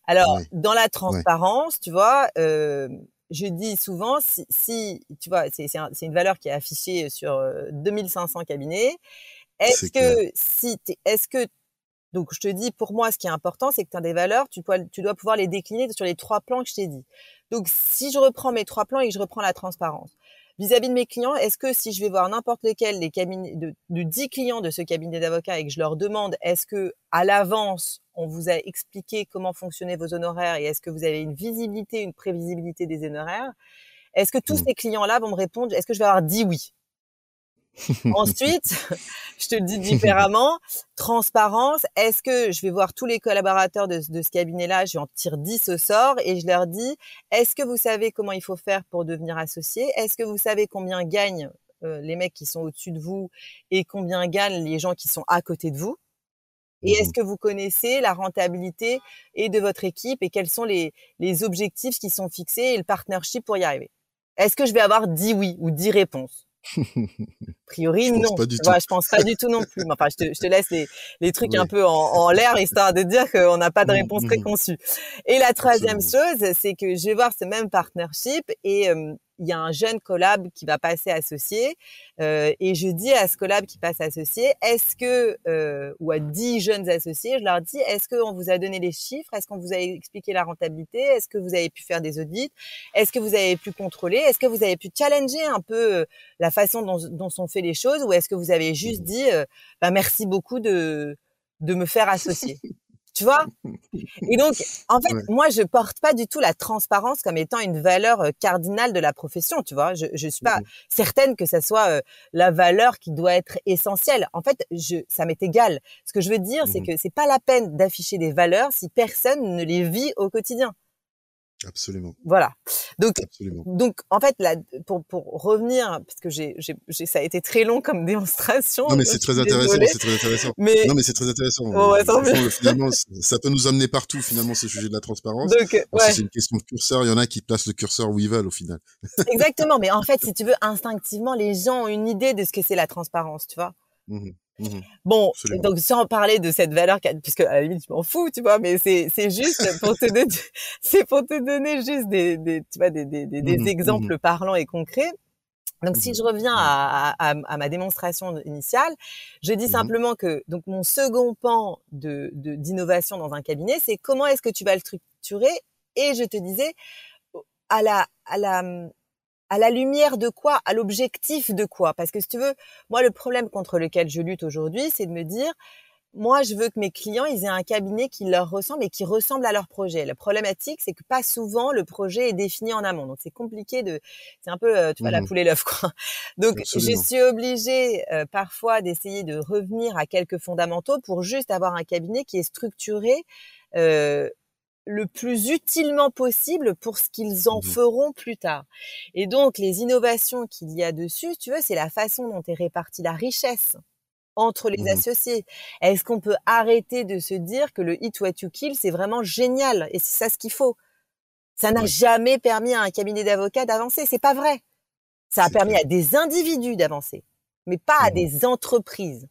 Alors, dans la transparence, tu vois, euh, je dis souvent, si, tu vois, c'est une valeur qui est affichée sur 2500 euh, cabinets. Est-ce que si est-ce que donc je te dis pour moi ce qui est important c'est que tu as des valeurs, tu, tu dois pouvoir les décliner sur les trois plans que je t'ai dit. Donc si je reprends mes trois plans et que je reprends la transparence, vis-à-vis de mes clients, est-ce que si je vais voir n'importe lequel des cabinets de, de 10 clients de ce cabinet d'avocats et que je leur demande est-ce que à l'avance on vous a expliqué comment fonctionnaient vos honoraires et est-ce que vous avez une visibilité, une prévisibilité des honoraires Est-ce que tous mmh. ces clients-là vont me répondre Est-ce que je vais avoir dit oui? Ensuite, je te le dis différemment, transparence, est-ce que je vais voir tous les collaborateurs de, ce cabinet-là, je vais en tirer 10 au sort et je leur dis, est-ce que vous savez comment il faut faire pour devenir associé Est-ce que vous savez combien gagnent euh, les mecs qui sont au-dessus de vous et combien gagnent les gens qui sont à côté de vous? Et est-ce mmh que vous connaissez la rentabilité et de votre équipe et quels sont les, les objectifs qui sont fixés et le partnership pour y arriver? Est-ce que je vais avoir 10 oui ou 10 réponses? A priori, non. Pas du tout. je pense pas du tout non plus. Enfin, je te, je te laisse les, les trucs un peu en, en l'air, histoire de dire qu'on n'a pas de mmh, réponse mmh, préconçue. Et la troisième chose, c'est que je vais voir ce même partnership et il y a un jeune collab qui va passer associé euh, et je dis à ce collab qui passe associé, est-ce que euh, ou à dix jeunes associés, je leur dis, est-ce qu'on vous a donné les chiffres, est-ce qu'on vous a expliqué la rentabilité, est-ce que vous avez pu faire des audits, est-ce que vous avez pu contrôler, est-ce que vous avez pu challenger un peu euh, la façon dont, dont sont fait les choses? Ou est-ce que vous avez juste dit, bah, merci beaucoup de de me faire associer? Tu vois? Et donc, en fait, moi, je porte pas du tout la transparence comme étant une valeur euh, cardinale de la profession, tu vois? Je, je suis pas mmh certaine que ça soit euh, la valeur qui doit être essentielle. En fait, je, ça m'est égal. Ce que je veux dire, c'est mmh que c'est pas la peine d'afficher des valeurs si personne ne les vit au quotidien. Absolument. Voilà. Donc, donc en fait, là, pour, pour revenir, parce que j'ai, ça a été très long comme démonstration. Non, mais c'est très intéressant, c'est très intéressant. Mais... Non, mais c'est très intéressant. finalement, ça peut nous amener partout, finalement, ce sujet de la transparence. Donc, ouais. c'est une question de curseur. Il y en a qui placent le curseur où ils veulent, au final. Exactement. Mais en fait, si tu veux, instinctivement, les gens ont une idée de ce que c'est la transparence, tu vois. Mmh Mmh bon, donc sans parler de cette valeur, puisque à la limite je m'en fous, tu vois, mais c'est c'est juste pour te donner, c'est pour te donner juste des, des tu vois des des, des, mmh exemples parlants et concrets. Donc, si je reviens à, à, à, ma démonstration initiale, je dis simplement que donc mon second pan de d'innovation dans un cabinet, c'est comment est-ce que tu vas le structurer? Et je te disais à la à la à la lumière de quoi À l'objectif de quoi? Parce que si tu veux, moi, le problème contre lequel je lutte aujourd'hui, c'est de me dire, moi, je veux que mes clients, ils aient un cabinet qui leur ressemble et qui ressemble à leur projet. La problématique, c'est que pas souvent le projet est défini en amont. Donc, c'est compliqué de, c'est un peu, euh, tu vois, la mmh poule et l'œuf, quoi. Donc, je suis obligée euh, parfois d'essayer de revenir à quelques fondamentaux pour juste avoir un cabinet qui est structuré euh, le plus utilement possible pour ce qu'ils en mmh feront plus tard. Et donc, les innovations qu'il y a dessus, tu veux, c'est la façon dont est répartie la richesse entre les mmh associés. Est-ce qu'on peut arrêter de se dire que le hit what you kill, c'est vraiment génial et c'est ça ce qu'il faut? Ça n'a jamais permis à un cabinet d'avocats d'avancer. C'est pas vrai. Ça a permis à des individus d'avancer, mais pas à mmh des entreprises.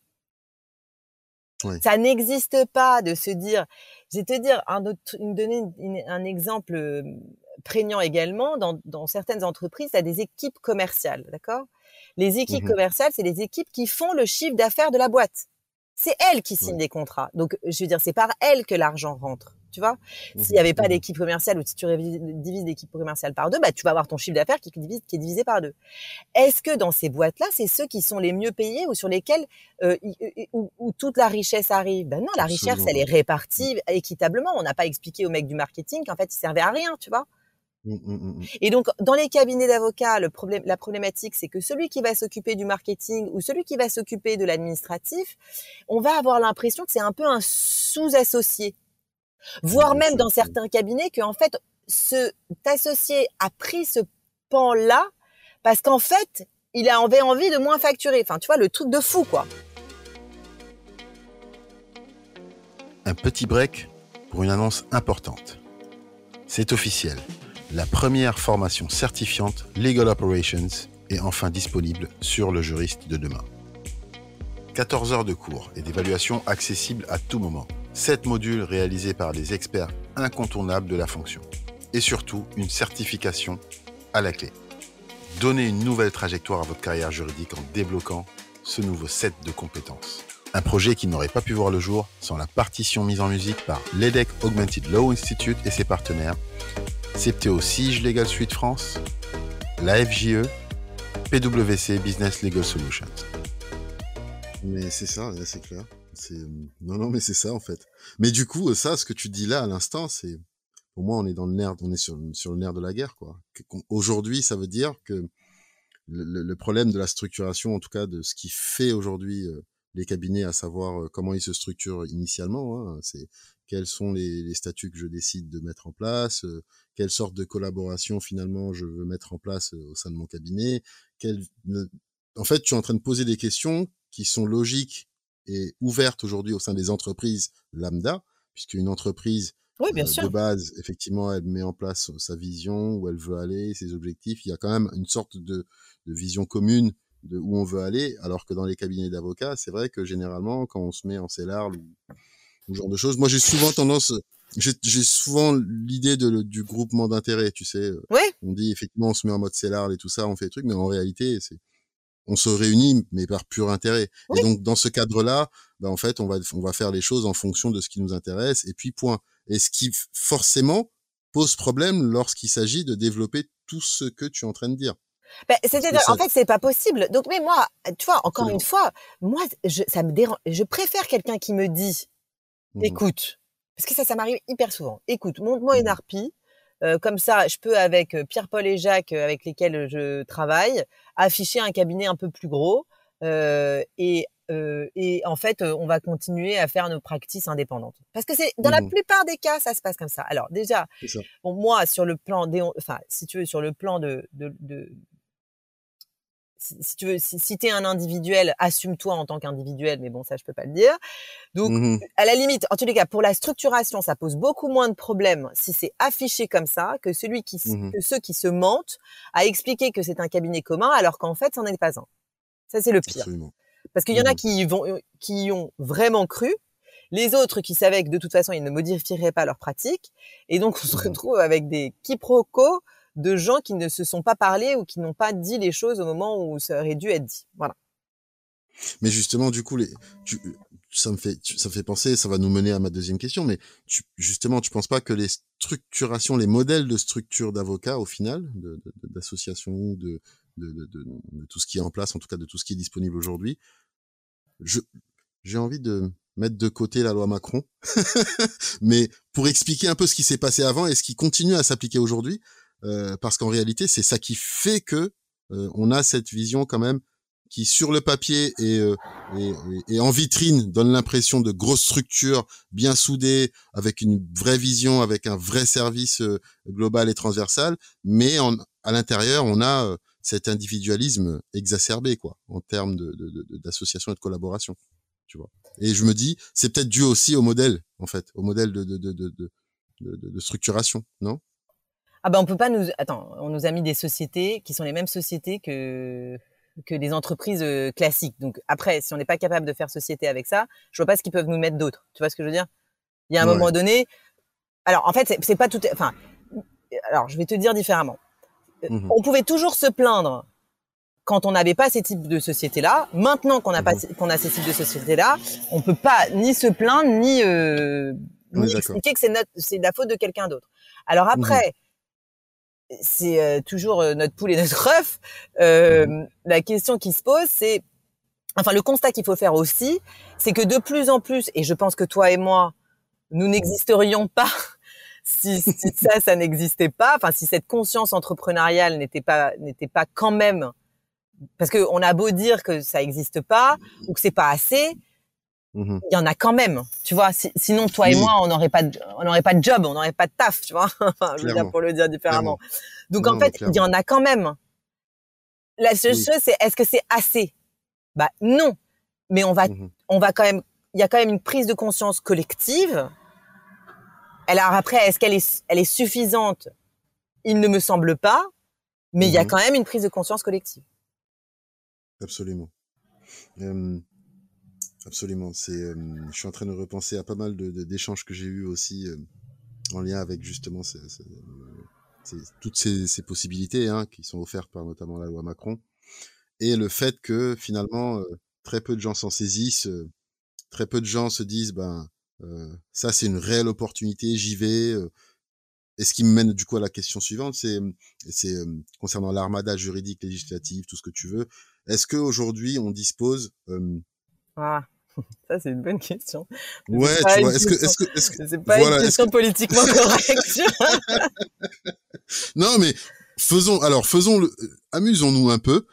Ça n'existe pas de se dire, je vais te dire un autre, une, donner un exemple prégnant également. Dans, dans certaines entreprises, tu as des équipes commerciales, d'accord? Les équipes mmh commerciales, c'est les équipes qui font le chiffre d'affaires de la boîte. C'est elles qui signent les contrats. Donc, je veux dire, c'est par elles que l'argent rentre. Tu vois, mmh s'il n'y avait pas mmh d'équipe commerciale ou si tu divises l'équipe commerciale par deux, bah, tu vas avoir ton chiffre d'affaires qui, qui, est divisé par deux. Est-ce que dans ces boîtes-là, c'est ceux qui sont les mieux payés ou sur lesquels euh, où, toute la richesse arrive? Ben non, la richesse, elle est répartie équitablement. On n'a pas expliqué au mec du marketing qu'en fait, il servait à rien, tu vois. Mmh, Et donc, dans les cabinets d'avocats, le problème, la problématique, c'est que celui qui va s'occuper du marketing ou celui qui va s'occuper de l'administratif, on va avoir l'impression que c'est un peu un sous-associé voire même dans certains cabinets que en fait ce associé a pris ce pan là parce qu'en fait il avait envie de moins facturer. Enfin, tu vois, le truc de fou, quoi. Un petit break pour une annonce importante. C'est officiel. La première formation certifiante Legal Operations est enfin disponible sur le juriste de demain. 14 heures de cours et d'évaluation accessibles à tout moment. 7 modules réalisés par des experts incontournables de la fonction. Et surtout, une certification à la clé. Donnez une nouvelle trajectoire à votre carrière juridique en débloquant ce nouveau set de compétences. Un projet qui n'aurait pas pu voir le jour sans la partition mise en musique par l'EDEC Augmented Law Institute et ses partenaires, CPTO Sige Legal Suite France, la FJE, PwC Business Legal Solutions. Mais c'est ça, c'est clair. Non non mais c'est ça en fait. Mais du coup ça ce que tu dis là à l'instant c'est pour moi on est dans le nerf on est sur le nerf de la guerre quoi. Aujourd'hui ça veut dire que le, le, problème de la structuration en tout cas de ce qui fait aujourd'hui euh, les cabinets à savoir euh, comment ils se structurent initialement hein, c'est quels sont les, les, statuts que je décide de mettre en place, euh, quelle sorte de collaboration finalement je veux mettre en place au sein de mon cabinet, en fait tu es en train de poser des questions qui sont logiques est ouverte aujourd'hui au sein des entreprises lambda, puisque une entreprise oui, bien euh, de base, effectivement, elle met en place sa vision, où elle veut aller, ses objectifs. Il y a quand même une sorte de, de vision commune de où on veut aller, alors que dans les cabinets d'avocats, c'est vrai que généralement, quand on se met en CELAR ou, ou genre de choses, moi j'ai souvent tendance, j'ai souvent l'idée du groupement d'intérêt, tu sais. Oui. On dit effectivement, on se met en mode CELAR et tout ça, on fait des trucs, mais en réalité, c'est on se réunit, mais par pur intérêt. Et donc, dans ce cadre-là, bah, en fait, on va, on va faire les choses en fonction de ce qui nous intéresse, et puis point. Et ce qui, forcément, pose problème lorsqu'il s'agit de développer tout ce que tu es en train de dire. Ben, c'est-à-dire, en fait, c'est pas possible. Donc, mais moi, tu vois, encore une fois, moi, je, ça me dérange. Je préfère quelqu'un qui me dit, mmh écoute, parce que ça, ça m'arrive hyper souvent. Écoute, montre-moi une mmh. harpie. Euh, comme ça, je peux, avec euh, Pierre-Paul et Jacques, euh, avec lesquels je travaille, afficher un cabinet un peu plus gros. et, et en fait, on va continuer à faire nos pratiques indépendantes. Parce que c'est dans la mmh plupart des cas, ça se passe comme ça. Alors déjà, bon, moi, sur le plan, enfin, si tu veux, sur le plan de, de, de si, tu veux, si, si tu es un individuel, assume-toi en tant qu'individuel, mais bon, ça, je peux pas le dire. Donc, mmh à la limite, en tous les cas, pour la structuration, ça pose beaucoup moins de problèmes si c'est affiché comme ça que celui qui, mmh que ceux qui se mentent à expliquer que c'est un cabinet commun alors qu'en fait, c'en est pas un. Ça, c'est le pire. Parce qu'il y en a mmh qui vont, euh, qui y ont vraiment cru. Les autres qui savaient que de toute façon, ils ne modifieraient pas leur pratique. Et donc, on se retrouve avec des quiproquos de gens qui ne se sont pas parlé ou qui n'ont pas dit les choses au moment où ça aurait dû être dit. Voilà. Mais justement, du coup, les, ça me fait, ça fait penser, ça va nous mener à ma deuxième question. Mais tu, justement, tu penses pas que les structurations, les modèles de structure d'avocats, au final, d'associations, de, de, de, de, tout ce qui est en place, en tout cas de tout ce qui est disponible aujourd'hui, j'ai envie de mettre de côté la loi Macron, mais pour expliquer un peu ce qui s'est passé avant et ce qui continue à s'appliquer aujourd'hui, euh, parce qu'en réalité, c'est ça qui fait que euh, on a cette vision quand même qui, sur le papier et, euh, et, en vitrine, donne l'impression de grosses structures bien soudées, avec une vraie vision, avec un vrai service global et transversal, mais en, à l'intérieur, on a cet individualisme exacerbé, quoi, en termes d'association de, de, et de collaboration. Tu vois. Et je me dis, c'est peut-être dû aussi au modèle, en fait, au modèle de, de, de, de, de structuration, non? Ah ben on peut pas nous attends, on nous a mis des sociétés qui sont les mêmes sociétés que que des entreprises euh, classiques. Donc après, si on n'est pas capable de faire société avec ça, je vois pas ce qu'ils peuvent nous mettre d'autres. Tu vois ce que je veux dire? Il y a un moment donné. Alors en fait, c'est pas tout. Enfin, alors je vais te dire différemment. Euh, mmh on pouvait toujours se plaindre quand on n'avait pas ces types de sociétés-là. Maintenant qu'on a pas mmh qu'on a ces types de sociétés-là, on peut pas ni se plaindre ni, euh, ni expliquer que c'est notre c'est la faute de quelqu'un d'autre. Alors après c'est euh, toujours euh, notre poule et notre œuf. Euh, mmh la question qui se pose, c'est, enfin, le constat qu'il faut faire aussi, c'est que de plus en plus, et je pense que toi et moi, nous n'existerions pas si, ça, ça n'existait pas. Enfin, si cette conscience entrepreneuriale n'était pas, n'était pas quand même, parce qu'on a beau dire que ça n'existe pas ou que c'est pas assez, Mmh il y en a quand même, tu vois. sinon, toi et moi, on n'aurait pas, de, on n'aurait pas de job, on n'aurait pas de taf, tu vois. enfin, je veux dire pour le dire différemment. Donc en fait, il y en a quand même. La seule chose, c'est est-ce que c'est assez? Bah non. Mais on va, mmh on va quand même. Il y a quand même une prise de conscience collective. Alors après, est-ce qu'elle est, elle est suffisante? Il ne me semble pas. Mais il y a mmh quand même une prise de conscience collective. Absolument. Absolument. C'est, euh, je suis en train de repenser à pas mal de, d'échanges que j'ai eus aussi euh, en lien avec justement toutes ces, ces possibilités hein, qui sont offertes par notamment la loi Macron et le fait que finalement euh, très peu de gens s'en saisissent, très peu de gens se disent ben ça c'est une réelle opportunité, j'y vais. et ce qui me mène du coup à la question suivante, c'est, c'est concernant l'armada juridique, législative, tout ce que tu veux. Est-ce qu'aujourd'hui on dispose ah. Ça, c'est une bonne question. Ouais, tu vois, est-ce que, est-ce que, est-ce que, c'est pas une question politiquement correcte. non, mais faisons, alors, faisons le, amusons-nous un peu.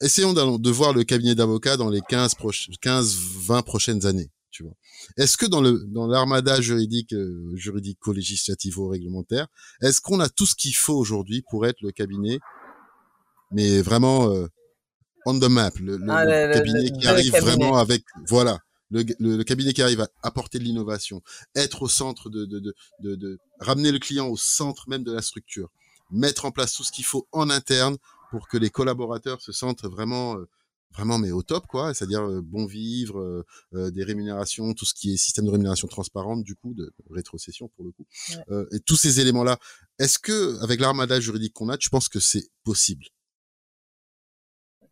Essayons de voir le cabinet d'avocats dans les 15 15, 20 prochaines années, tu vois. Est-ce que dans le, dans l'armada juridique, euh, juridico-législativo-réglementaire, est-ce qu'on a tout ce qu'il faut aujourd'hui pour être le cabinet, mais vraiment, euh, on the map, le, ah, cabinet qui arrive vraiment avec, voilà, le, cabinet qui arrive à apporter de l'innovation, être au centre de, de, de, de, ramener le client au centre même de la structure, mettre en place tout ce qu'il faut en interne pour que les collaborateurs se sentent vraiment, euh, vraiment mais au top quoi, c'est-à-dire euh, bon vivre, euh, des rémunérations, tout ce qui est système de rémunération transparente du coup, de rétrocession pour le coup, et tous ces éléments là. Est-ce que avec l'armada juridique qu'on a, tu penses que c'est possible?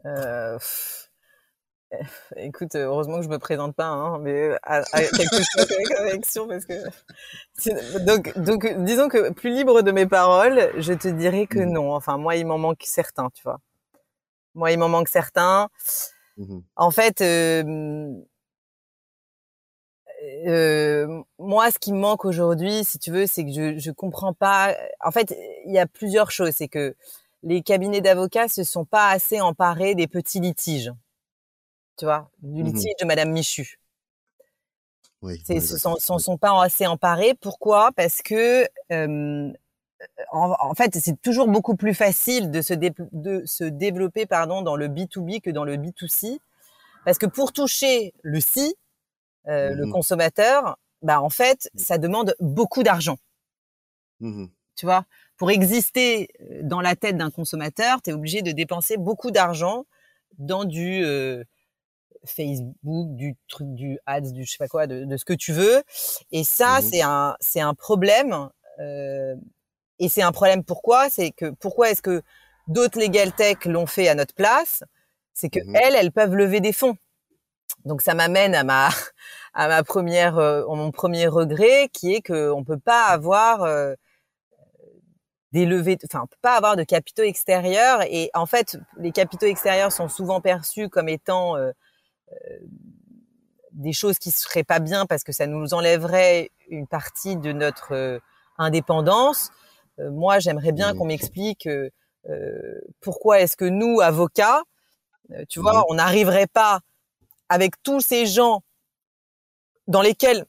Euh, écoute, heureusement que je me présente pas, hein, mais à, à quelque chose avec parce que donc donc disons que plus libre de mes paroles, je te dirais que mmh non. Enfin moi, il m'en manque certains, tu vois. Moi, il m'en manque certains. Mmh en fait, euh, moi, ce qui me manque aujourd'hui, si tu veux, c'est que je je comprends pas. En fait, il y a plusieurs choses. C'est que les cabinets d'avocats se sont pas assez emparés des petits litiges. Tu vois, du Mmh litige de Madame Michu. Oui, C'est, on est se d'accord. sont, s'en Oui. sont pas assez emparés. Pourquoi? Parce que euh, en, en fait, c'est toujours beaucoup plus facile de se, dé- de se développer pardon, dans le B2B que dans le B2C. Parce que pour toucher le C, euh, le Mhm. consommateur, bah en fait, ça demande beaucoup d'argent. Tu vois, pour exister euh, dans la tête d'un consommateur, tu es obligé de dépenser beaucoup d'argent dans du euh, Facebook, du truc, du ads, du je sais pas quoi, de, de ce que tu veux. Et ça, Mhm. c'est un, c'est un problème. euh, et c'est un problème pourquoi? C'est que pourquoi est-ce que d'autres legal tech l'ont fait à notre place? C'est que Mhm. elles, elles peuvent lever des fonds. Donc ça m'amène à ma à ma première euh, mon premier regret qui est que on peut pas avoir des levées enfin on peut pas avoir de capitaux extérieurs. Et en fait les capitaux extérieurs sont souvent perçus comme étant euh, euh, des choses qui seraient pas bien parce que ça nous enlèverait une partie de notre euh, indépendance. Euh, moi, j'aimerais bien qu'on m'explique euh, pourquoi est-ce que nous avocats, tu vois, on n'arriverait pas avec tous ces gens dans lesquels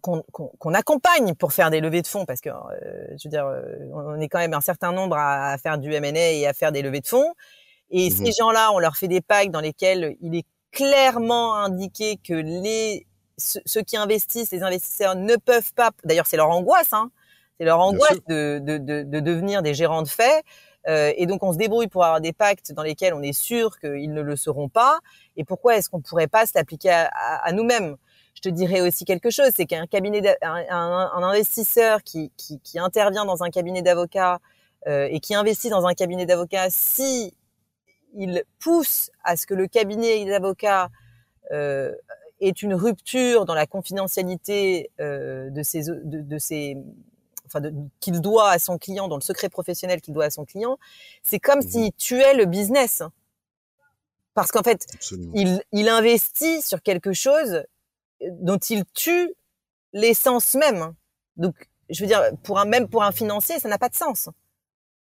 qu'on accompagne pour faire des levées de fonds, parce que euh, je veux dire, euh, on est quand même un certain nombre à, à faire du M&A et à faire des levées de fonds. Et Mhm. ces gens-là, on leur fait des packs dans lesquels il est clairement indiqué que les ceux qui investissent, les investisseurs ne peuvent pas. D'ailleurs, c'est leur angoisse, hein. C'est leur angoisse de, de, de, de devenir des gérants de fait. Euh, et donc, on se débrouille pour avoir des pactes dans lesquels on est sûr qu'ils ne le seront pas. Et pourquoi est-ce qu'on pourrait pas se l'appliquer à, à, à nous-mêmes? Je te dirais aussi quelque chose, c'est qu'un cabinet, un, un, un investisseur qui, qui, qui intervient dans un cabinet d'avocats euh, et qui investit dans un cabinet d'avocats, si il pousse à ce que le cabinet d'avocats euh, ait une rupture dans la confidentialité euh, de ses, de, de ses enfin qu'il doit à son client, dans le secret professionnel qu'il doit à son client, c'est comme Mhm. s'il tuait le business. Parce qu'en fait, il investit sur quelque chose dont il tue l'essence même. Donc, je veux dire, pour un, même pour un financier, ça n'a pas de sens.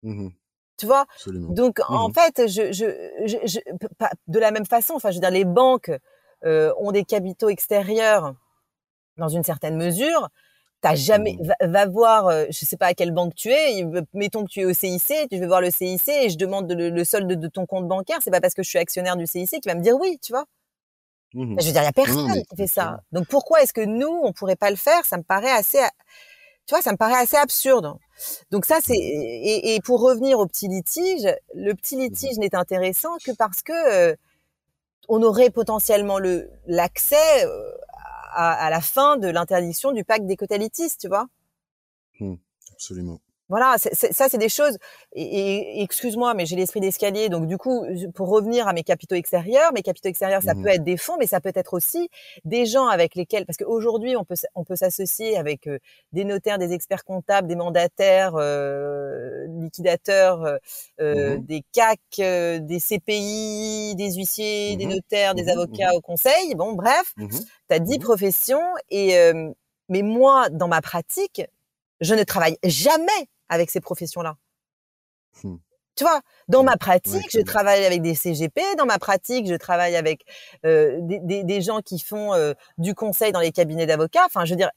Mhm. Tu vois? Absolument. Donc, en Mhm. fait, je, je, je, je- pas- de la même façon, enfin, je veux dire, les banques euh, ont des capitaux extérieurs dans une certaine mesure. T'as jamais, Mhm. va, va voir, euh, je sais pas à quelle banque tu es. Mettons que tu es au CIC, tu vais voir le CIC et je demande le, le solde de ton compte bancaire. C'est pas parce que je suis actionnaire du CIC qui va me dire oui, tu vois? Mhm. Je veux dire, il y a personne Non, non, mais qui fait ça. Donc pourquoi est-ce que nous, on pourrait pas le faire? Ça me paraît assez, tu vois, ça me paraît assez absurde. Donc ça, c'est et, et pour revenir au petit litige, le petit litige n'est intéressant que parce que euh, on aurait potentiellement le l'accès euh, à, à la fin de l'interdiction du pacte d'écotalitis, tu vois? Absolument. Voilà, ça c'est des choses. Et, excuse-moi, mais j'ai l'esprit d'escalier. Donc du coup, pour revenir à mes capitaux extérieurs, mes capitaux extérieurs, ça Mhm. peut être des fonds, mais ça peut être aussi des gens avec lesquels, parce qu'aujourd'hui on peut on peut s'associer avec euh, des notaires, des experts comptables, des mandataires, euh, liquidateurs, euh, euh, Mhm. des CAC, euh, des CPI, des huissiers, des Mhm. notaires, des avocats au conseil. Bon, bref, tu as dix professions et euh, mais moi dans ma pratique, je ne travaille jamais avec ces professions-là. Hmm. Tu vois, dans Ouais, ma ouais, pratique, je travaille avec des CGP. Dans ma pratique, je travaille avec euh, des, des, des gens qui font euh, du conseil dans les cabinets d'avocats. Enfin, je veux dire,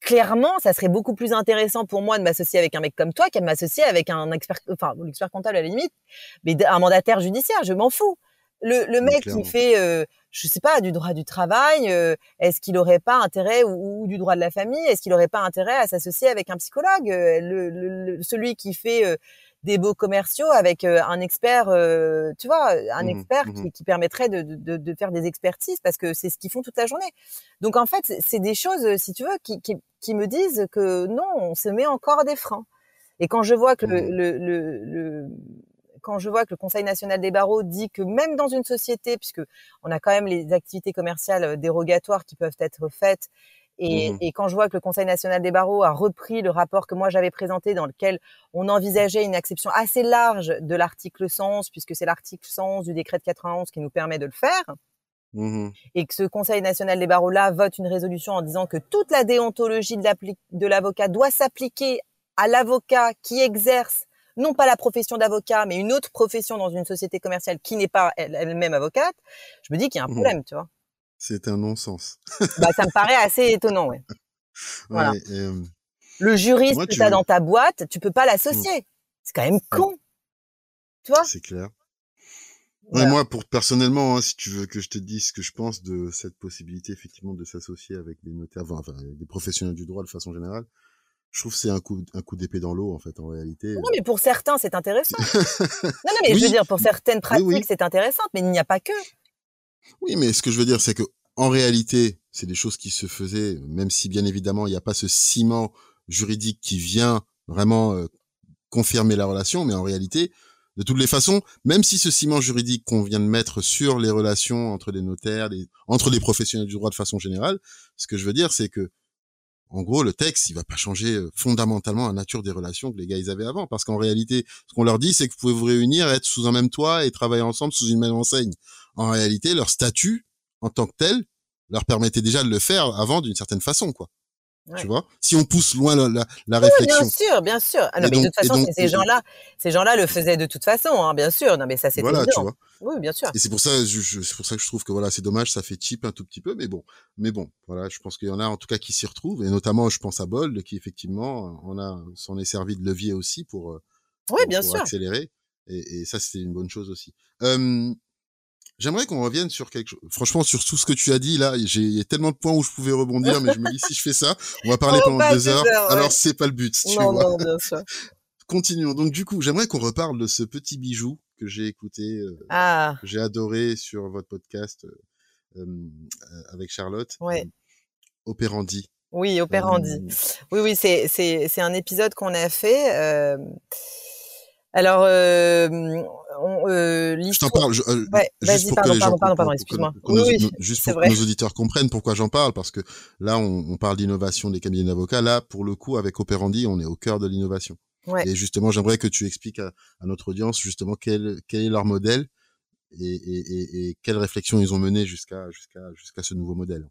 clairement, ça serait beaucoup plus intéressant pour moi de m'associer avec un mec comme toi qu'à m'associer avec un expert, enfin, l'expert comptable à la limite, mais un mandataire judiciaire. Je m'en fous. Le, le mec qui fait, euh, je sais pas, du droit du travail, euh, est-ce qu'il aurait pas intérêt ou, ou du droit de la famille, est-ce qu'il aurait pas intérêt à s'associer avec un psychologue, euh, le, le- le- celui qui fait euh, des beaux commerciaux avec euh, un expert, euh, tu vois, un Mhm, expert mhm. qui, qui permettrait de, de, de faire des expertises parce que c'est ce qu'ils font toute la journée. Donc en fait, c'est- des choses, si tu veux, qui, qui, qui me disent que non, on se met encore des freins. Et quand je vois que le, Mhm. le, le, le- quand je vois que le Conseil national des barreaux dit que même dans une société, puisque on a quand même les activités commerciales euh, dérogatoires qui peuvent être faites, et, Mhm. et quand je vois que le Conseil national des barreaux a repris le rapport que moi j'avais présenté dans lequel on envisageait une acception assez large de l'article 111, puisque c'est l'article 111 du décret de 91 qui nous permet de le faire, mmh et que ce Conseil national des barreaux-là vote une résolution en disant que toute la déontologie de l'avocat doit s'appliquer à l'avocat qui exerce non pas la profession d'avocat, mais une autre profession dans une société commerciale qui n'est pas elle-même avocate, je me dis qu'il y a un mmh. problème, tu vois. C'est un non-sens. bah, ça me paraît assez étonnant, ouais. Voilà. le juriste que tu as dans ta boîte, tu peux pas l'associer. Mmh. C'est quand même con. Tu vois? C'est clair. moi, pour personnellement, hein, si tu veux que je te dise ce que je pense de cette possibilité, effectivement, de s'associer avec des notaires, enfin, des professionnels du droit de façon générale, je trouve que c'est un coup, un coup d'épée dans l'eau, en fait, en réalité. Non, mais pour certains, c'est intéressant. non, non, mais je veux dire, pour certaines pratiques, c'est intéressant, mais il n'y a pas que. Oui, mais ce que je veux dire, c'est que, en réalité, c'est des choses qui se faisaient, même si, bien évidemment, il n'y a pas ce ciment juridique qui vient vraiment euh, confirmer la relation, mais en réalité, de toutes les façons, même si ce ciment juridique qu'on vient de mettre sur les relations entre les notaires, entre les professionnels du droit de façon générale, ce que je veux dire, c'est que en gros, le texte, il va pas changer euh, fondamentalement la nature des relations que les gars ils avaient avant, parce qu'en réalité, ce qu'on leur dit, c'est que vous pouvez vous réunir, être sous un même toit et travailler ensemble sous une même enseigne. En réalité, leur statut en tant que tel leur permettait déjà de le faire avant d'une certaine façon, quoi. Tu vois? Si on pousse loin la, la, réflexion. bien sûr, bien sûr. Ah, non, mais de toute façon, ces gens-là, ces gens-là le faisaient de toute façon, hein, bien sûr. Non, mais ça, c'est voilà, tu vois? Oui, bien sûr. Et c'est pour ça, je, c'est pour ça que je trouve que voilà, c'est dommage, ça fait cheap un tout petit peu, mais bon, mais bon, voilà, je pense qu'il y en a en tout cas qui s'y retrouvent, et notamment, je pense à Bold, qui effectivement, on a, s'en est servi de levier aussi pour, euh, oui, bien sûr. accélérer, et, et ça, c'était une bonne chose aussi. Euh, J'aimerais qu'on revienne sur quelque chose. Franchement, sur tout ce que tu as dit là, j'ai tellement de points où je pouvais rebondir, mais je me dis si je fais ça, on va parler pendant deux heures. Alors c'est pas le but. Tu non, vois. non, bien sûr. Continuons. Donc du coup, j'aimerais qu'on reparle de ce petit bijou que j'ai écouté, euh, ah. que j'ai adoré sur votre podcast euh, euh, avec Charlotte. Ouais. Opérandi. Oui, Opérandi. Oui, oui, c'est c'est c'est un épisode qu'on a fait. Alors, euh, euh, je t'en parle. Je, euh, juste pour pardon, que les gens, pardon, pardon, excuse-moi. juste pour que nos auditeurs comprennent pourquoi j'en parle, parce que là, on, on parle d'innovation des cabinets d'avocats. Là, pour le coup, avec Operandi, on est au cœur de l'innovation. Ouais. Et justement, j'aimerais que tu expliques à, à, notre audience justement quel, quel est leur modèle et, et, et, quelles réflexions ils ont menées jusqu'à jusqu'à jusqu'à ce nouveau modèle.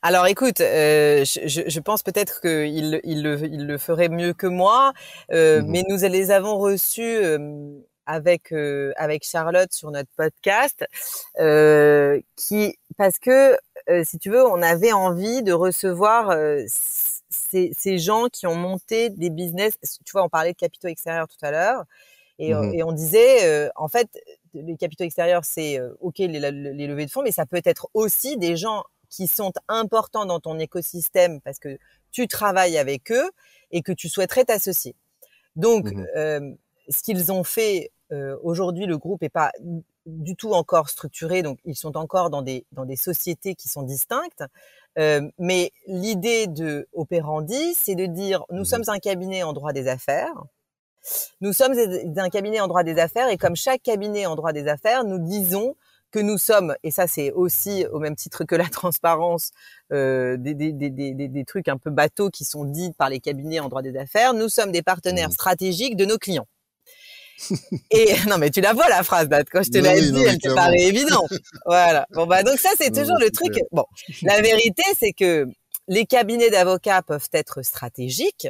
Alors, écoute, euh, je, je, pense peut-être qu'il il le, il le ferait mieux que moi, euh, mmh mais nous les avons reçus euh, avec euh, avec Charlotte sur notre podcast, euh, qui parce que si tu veux, on avait envie de recevoir ces, ces gens qui ont monté des business. Tu vois, on parlait de capitaux extérieurs tout à l'heure. Et, mmh et, on disait, en fait, les capitaux extérieurs, c'est euh, ok les, les, levées de fonds, mais ça peut être aussi des gens qui sont importants dans ton écosystème parce que tu travailles avec eux et que tu souhaiterais t'associer. Donc, mmh euh, ce qu'ils ont fait euh, aujourd'hui, le groupe est pas du tout encore structuré, donc ils sont encore dans des dans des sociétés qui sont distinctes. Euh, mais l'idée de Operandi, c'est de dire nous mmh sommes un cabinet en droit des affaires nous sommes un cabinet en droit des affaires et comme chaque cabinet en droit des affaires, nous disons que nous sommes, et ça c'est aussi au même titre que la transparence, euh, des, des, des, des, trucs un peu bateaux qui sont dits par les cabinets en droit des affaires, nous sommes des partenaires mmh. stratégiques de nos clients. et non mais tu la vois la phrase quand je te l'ai dit elle te paraît évidente. Voilà. Bon bah donc ça c'est toujours le truc. bon la vérité c'est que les cabinets d'avocats peuvent être stratégiques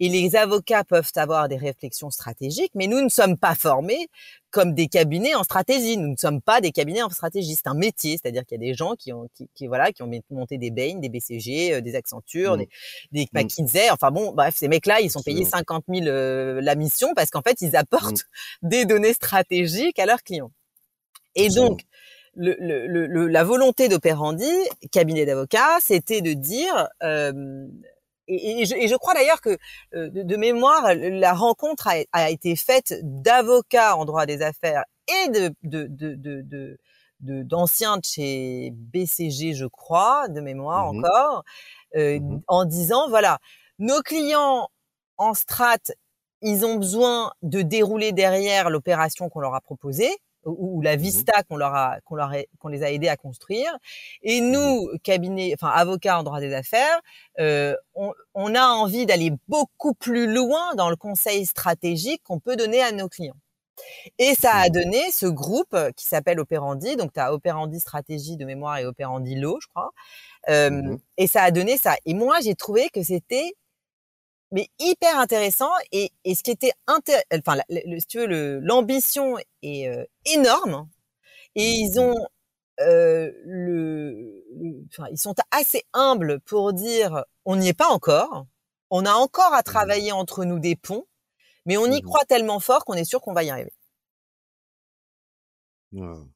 et les avocats peuvent avoir des réflexions stratégiques, mais nous ne sommes pas formés comme des cabinets en stratégie. Nous ne sommes pas des cabinets en stratégie. C'est un métier, c'est-à-dire qu'il y a des gens qui ont, qui, voilà, qui ont monté des Bain, des BCG, euh, des Accenture, mmh. des, des mmh. McKinsey. Enfin bon, bref, ces mecs-là, ils sont payés 50 000 euh, la mission parce qu'en fait, ils apportent mmh. des données stratégiques à leurs clients. Et donc, le, le, la volonté d'Opérandi, cabinet d'avocats, c'était de dire euh, et, je, crois d'ailleurs que euh, de, mémoire, la rencontre a, été faite d'avocats en droit des affaires et de, de, d'anciens de, chez BCG, je crois, de mémoire mmh encore, euh, mmh en disant voilà, nos clients en strat, ils ont besoin de dérouler derrière l'opération qu'on leur a proposée ou, la mmh vista qu'on leur a qu'on leur qu'on les a aidés à construire et mmh nous cabinet enfin avocats en droit des affaires euh, on, on, a envie d'aller beaucoup plus loin dans le conseil stratégique qu'on peut donner à nos clients Et ça a Mmh. donné ce groupe qui s'appelle Operandi. Donc, tu as Operandi Stratégie de mémoire et Operandi Law, je crois. Euh, Et ça a donné ça. Et moi, j'ai trouvé que c'était mais hyper intéressant. Et, et ce qui était intér- enfin, le, si tu veux, l'ambition est euh, énorme. Et ils Mmh. ont euh, le, le- enfin, ils sont assez humbles pour dire on n'y est pas encore. On a encore à travailler entre nous des ponts, mais on y croit tellement fort qu'on est sûr qu'on va y arriver. Ouais.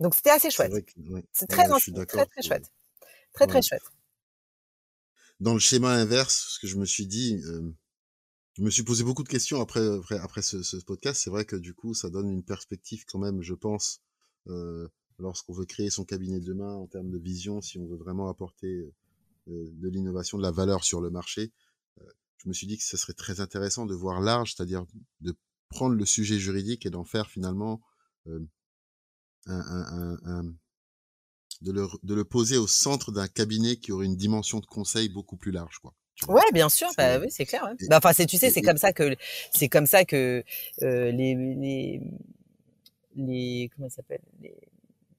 Donc c'était assez C'est chouette. C'est Ouais, très, très, très chouette. Très, très chouette. Dans le schéma inverse, ce que je me suis dit, euh, je me suis posé beaucoup de questions après après, après ce, podcast. C'est vrai que du coup, ça donne une perspective quand même, je pense, euh, lorsqu'on veut créer son cabinet demain en termes de vision, si on veut vraiment apporter euh, de l'innovation, de la valeur sur le marché. je me suis dit que ce serait très intéressant de voir large, c'est-à-dire de prendre le sujet juridique et d'en faire finalement un, un, un- de le, de le poser au centre d'un cabinet qui aurait une dimension de conseil beaucoup plus large, quoi. Ouais, bien sûr. C'est- Bah oui, c'est clair. et- Bah, enfin, c'est, tu sais, c'est comme ça que c'est comme ça que euh, les les les comment ça s'appelle les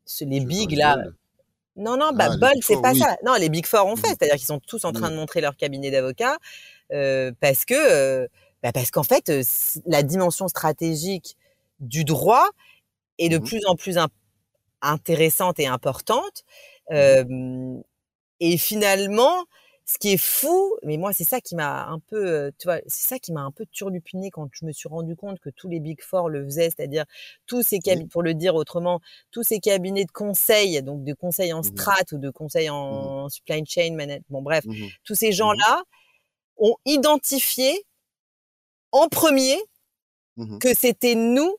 ce- les Tu veux big parler là. Non, non, bah Ah, Bold, c'est pas oui. ça. Non, les Big Four ont fait, Mhm. c'est-à-dire qu'ils sont tous en train Mhm. de montrer leur cabinet d'avocats euh, parce que euh, bah, parce qu'en fait, euh, la dimension stratégique du droit est de Mhm. plus en plus im- intéressante et importante. Euh, et finalement, ce qui est fou, mais moi c'est ça qui m'a un peu, tu vois, c'est ça qui m'a un peu turlupiné quand je me suis rendu compte que tous les Big Four le faisaient, c'est-à-dire tous ces cabinets, pour le dire autrement, tous ces cabinets de conseil, donc de conseil en Mhm. strat ou de conseil en supply chain management, bon bref, tous ces gens-là ont identifié en premier que c'était nous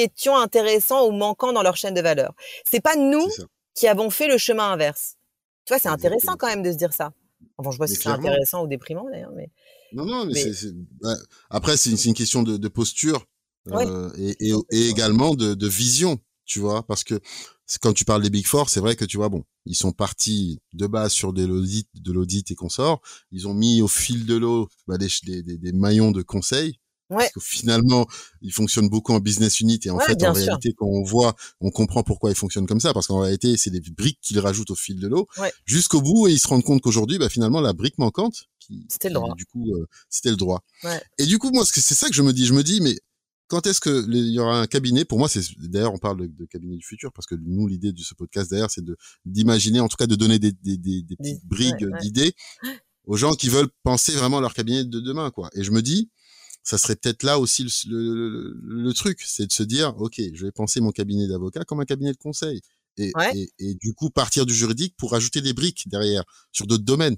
étions intéressants ou manquants dans leur chaîne de valeur. C'est pas nous qui avons fait le chemin inverse. Tu vois, c'est intéressant quand même de se dire ça. Enfin, je vois si c'est intéressant ou déprimant d'ailleurs, mais Non, non, mais, Mais- après, c'est une, question de, de posture Ouais. euh, et, et, et également de, de vision, tu vois, parce que quand tu parles des Big Four, c'est vrai que tu vois, bon, ils sont partis de base sur de l'audit, de l'audit et consorts. Ils ont mis au fil de l'eau bah, des, des maillons de conseil. Ouais. Parce que finalement, ils fonctionnent beaucoup en business unit et en Ouais, fait, en sûr. réalité, quand on voit, on comprend pourquoi ils fonctionnent comme ça, parce qu'en réalité, c'est des briques qu'ils rajoutent au fil de l'eau Ouais. jusqu'au bout et ils se rendent compte qu'aujourd'hui, bah, finalement, la brique manquante, qui, C'était le qui, droit. Du coup, euh, c'était le droit. Ouais. Et du coup, moi, c'est ça que je me dis. Je me dis, mais quand est-ce que il y aura un cabinet? Pour moi, c'est d'ailleurs, on parle de, de cabinet du futur parce que nous, l'idée de ce podcast d'ailleurs, c'est de d'imaginer, en tout cas, de donner des, des, des, des petites brigues ouais, ouais. d'idées aux gens qui veulent penser vraiment leur cabinet de demain, quoi. Et je me dis, ça serait peut-être là aussi le, le, le- le truc, c'est de se dire, ok, je vais penser mon cabinet d'avocat comme un cabinet de conseil. Et, Ouais. et, et du coup, partir du juridique pour ajouter des briques derrière sur d'autres domaines.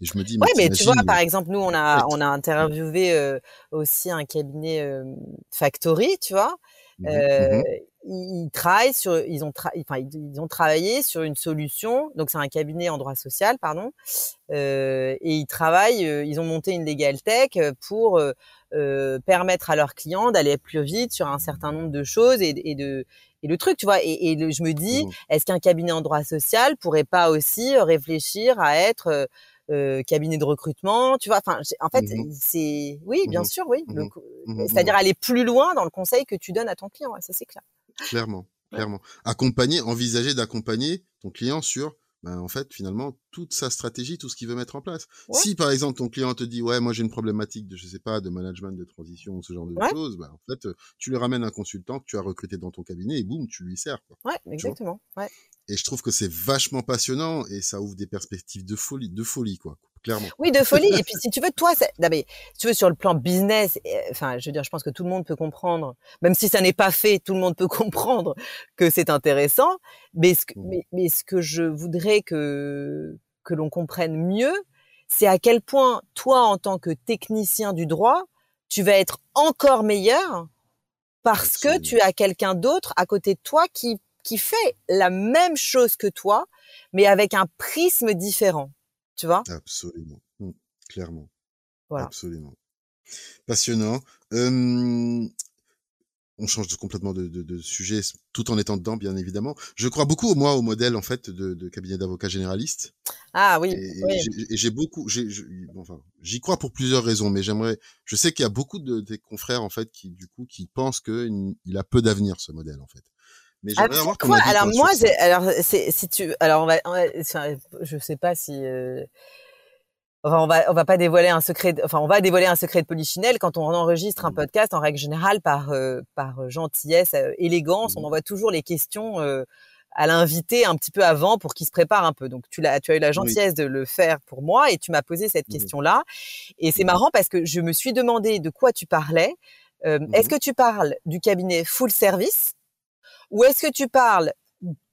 Et je me dis, Ouais, mais tu vois, par exemple, nous, on a, on a interviewé euh, aussi un cabinet euh, Factory, tu vois. Mhm, Euh, mhm, ils, ils travaillent sur, ils ont, tra- enfin, ils, ont travaillé sur une solution. Donc, c'est un cabinet en droit social, pardon. Euh, et ils travaillent, euh, ils ont monté une legal tech euh, pour euh, euh, permettre à leurs clients d'aller plus vite sur un certain nombre de choses et, et de et le truc, tu vois. Et, et le- je me dis, mhm. est-ce qu'un cabinet en droit social pourrait pas aussi réfléchir à être euh, cabinet de recrutement, tu vois? Enfin, en fait, Mhm. c'est oui, bien Mhm. sûr, oui. C'est-à-dire aller plus loin dans le conseil que tu donnes à ton client, ouais, ça c'est clair. Clairement, clairement. Accompagner, envisager d'accompagner ton client sur, ben, en fait, finalement, toute sa stratégie, tout ce qu'il veut mettre en place. Ouais. Si, par exemple, ton client te dit, ouais, moi, j'ai une problématique de, je sais pas, de management, de transition, ce genre de Ouais. choses, ben, en fait, tu lui ramènes un consultant que tu as recruté dans ton cabinet et boum, tu lui sers, quoi. Ouais, exactement. Ouais. Et je trouve que c'est vachement passionnant et ça ouvre des perspectives de folie, de folie, quoi. Clairement. Oui, de folie. Et puis, si tu veux, toi, non, mais, si tu veux, sur le plan business, euh, enfin, je veux dire, je pense que tout le monde peut comprendre, même si ça n'est pas fait, tout le monde peut comprendre que c'est intéressant. Mais ce que, Mhm. mais, mais ce que je voudrais que, que l'on comprenne mieux, c'est à quel point, toi, en tant que technicien du droit, tu vas être encore meilleur parce que tu as quelqu'un d'autre à côté de toi qui, qui fait la même chose que toi, mais avec un prisme différent. Tu vois? Absolument. Mm. Clairement. Voilà. Absolument. Passionnant. Euh, on change complètement de, de, de, sujet tout en étant dedans, bien évidemment. Je crois beaucoup, moi, au modèle en fait de, cabinet d'avocats généralistes. Ah oui. Et, j'ai beaucoup, enfin, j'y crois pour plusieurs raisons, mais j'aimerais. Je sais qu'il y a beaucoup de des confrères en fait qui, du coup, qui pensent qu'il il a peu d'avenir ce modèle en fait. Mais j'aimerais avoir quoi? Alors moi, alors si tu, alors on va, je sais pas si. Euh, Enfin, on va on va pas dévoiler un secret. enfin, on va dévoiler un secret de polichinelle quand on enregistre un mmh. podcast. En règle générale, par euh, par gentillesse, euh, élégance, on mmh. envoie toujours les questions euh, à l'invité un petit peu avant pour qu'il se prépare un peu. Donc tu l'as, tu as eu la gentillesse de le faire pour moi et tu m'as posé cette mmh. question-là. Et c'est marrant parce que je me suis demandé de quoi tu parlais. Est-ce que tu parles du cabinet full service ou est-ce que tu parles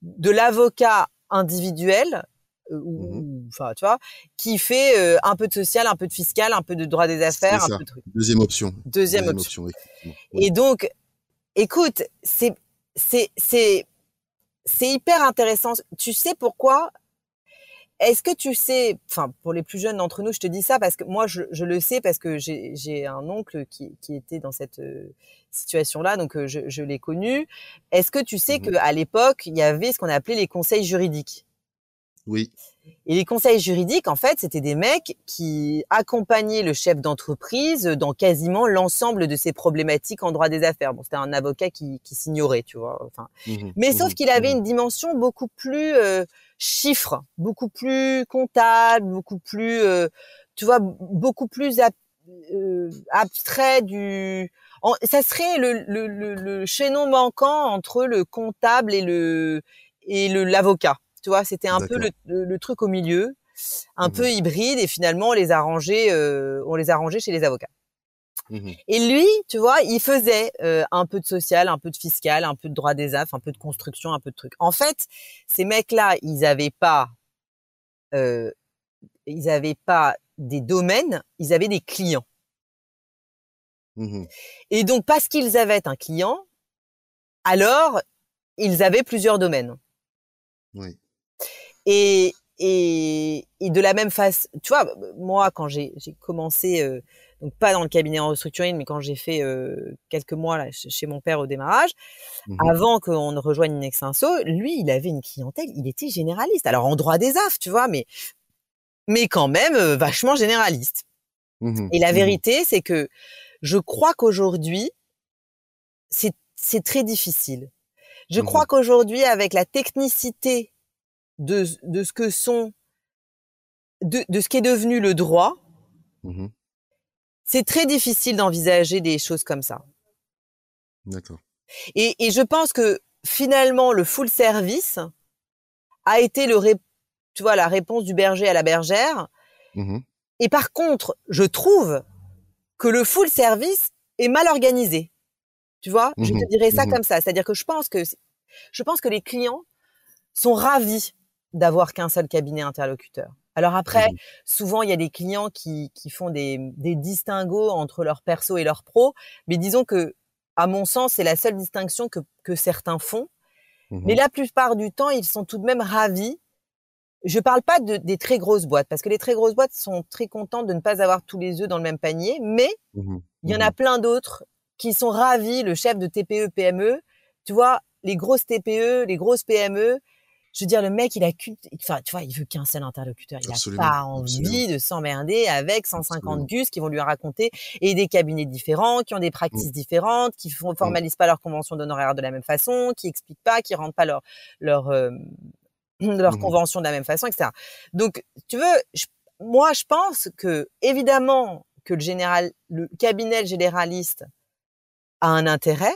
de l'avocat individuel euh, ou, mmh enfin tu vois, qui fait euh, un peu de social, un peu de fiscal, un peu de droit des affaires, un peu de. Deuxième option. Deuxième, option. Et donc, écoute, c'est c'est c'est c'est hyper intéressant. Tu sais pourquoi Est-ce que tu sais, enfin pour les plus jeunes d'entre nous, je te dis ça parce que moi je, je le sais parce que j'ai un oncle qui, qui était dans cette euh, situation-là, donc je, je l'ai connu. Est-ce que tu sais mmh qu'à l'époque il y avait ce qu'on appelait les conseils juridiques? Oui. Et les conseils juridiques, en fait, c'était des mecs qui accompagnaient le chef d'entreprise dans quasiment l'ensemble de ses problématiques en droit des affaires. Bon, c'était un avocat qui, qui s'ignorait, tu vois. Enfin, mmh mais sauf mmh qu'il avait une dimension beaucoup plus euh, chiffre, beaucoup plus comptable, beaucoup plus, euh, tu vois, beaucoup plus euh, abstrait du. ça serait le, le, le, le chaînon manquant entre le comptable et le et le l'avocat. Tu vois, c'était un peu le, truc au milieu, un mmh peu hybride, et finalement on les a rangés, euh, on les a rangés chez les avocats. Mmh et lui, tu vois, il faisait euh, un peu de social, un peu de fiscal, un peu de droit des affres, un peu de construction, un peu de trucs. En fait, ces mecs-là, ils avaient pas, euh, ils avaient pas des domaines, ils avaient des clients. Mmh et donc, parce qu'ils avaient un client, alors ils avaient plusieurs domaines. Oui. Et, et, et de la même façon, tu vois, moi, quand j'ai commencé, euh, donc pas dans le cabinet en restructuring, mais quand j'ai fait euh, quelques mois là, chez mon père au démarrage, mmh avant qu'on ne rejoigne Nexinso, lui, il avait une clientèle, il était généraliste. Alors en droit des affres, tu vois, mais mais quand même euh, vachement généraliste. Mmh et la mmh vérité, c'est que je crois qu'aujourd'hui, c'est très difficile. Je crois qu'aujourd'hui, avec la technicité de, de ce que sont, de, de ce qui est devenu le droit, c'est très difficile d'envisager des choses comme ça. D'accord. Et, et je pense que finalement, le full service a été le, tu vois, la réponse du berger à la bergère. Mmh et par contre, je trouve que le full service est mal organisé. Tu vois, je te dirais ça comme ça. C'est-à-dire que je pense que je pense que les clients sont ravis d'avoir qu'un seul cabinet interlocuteur. Alors après, mmh souvent il y a des clients qui, qui font des, des distinguos entre leur perso et leur pro, mais disons que, à mon sens, c'est la seule distinction que, que certains font. Mmh mais la plupart du temps, ils sont tout de même ravis. Je parle pas de, des très grosses boîtes, parce que les très grosses boîtes sont très contentes de ne pas avoir tous les œufs dans le même panier, mais mmh il y en a plein d'autres qui sont ravis. Le chef de TPE PME, tu vois, les grosses TPE, les grosses PME, je veux dire, le mec, il a enfin, tu vois, il veut qu'un seul interlocuteur. Il n'a pas envie de s'emmerder avec 150 gus qui vont lui raconter et des cabinets différents, qui ont des pratiques mmh. différentes, qui ne mmh. formalisent pas leur convention d'honoraires de la même façon, qui expliquent pas, qui rendent pas leur, leur, euh, leur mmh convention de la même façon, etc. Donc, tu veux, moi, je pense que, évidemment, que le général, le cabinet généraliste a un intérêt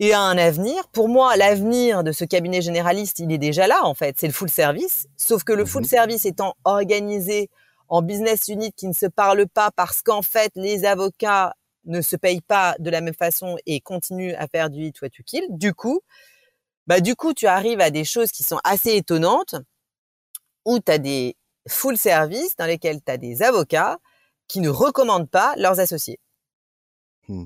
et a un avenir. Pour moi, l'avenir de ce cabinet généraliste, il est déjà là, en fait. C'est le full service. Sauf que le full mhm. service étant organisé en business unit qui ne se parle pas parce qu'en fait, les avocats ne se payent pas de la même façon et continuent à faire du hit what you kill. Du coup, bah, du coup, tu arrives à des choses qui sont assez étonnantes où tu as des full service dans lesquels tu as des avocats qui ne recommandent pas leurs associés. Hmm.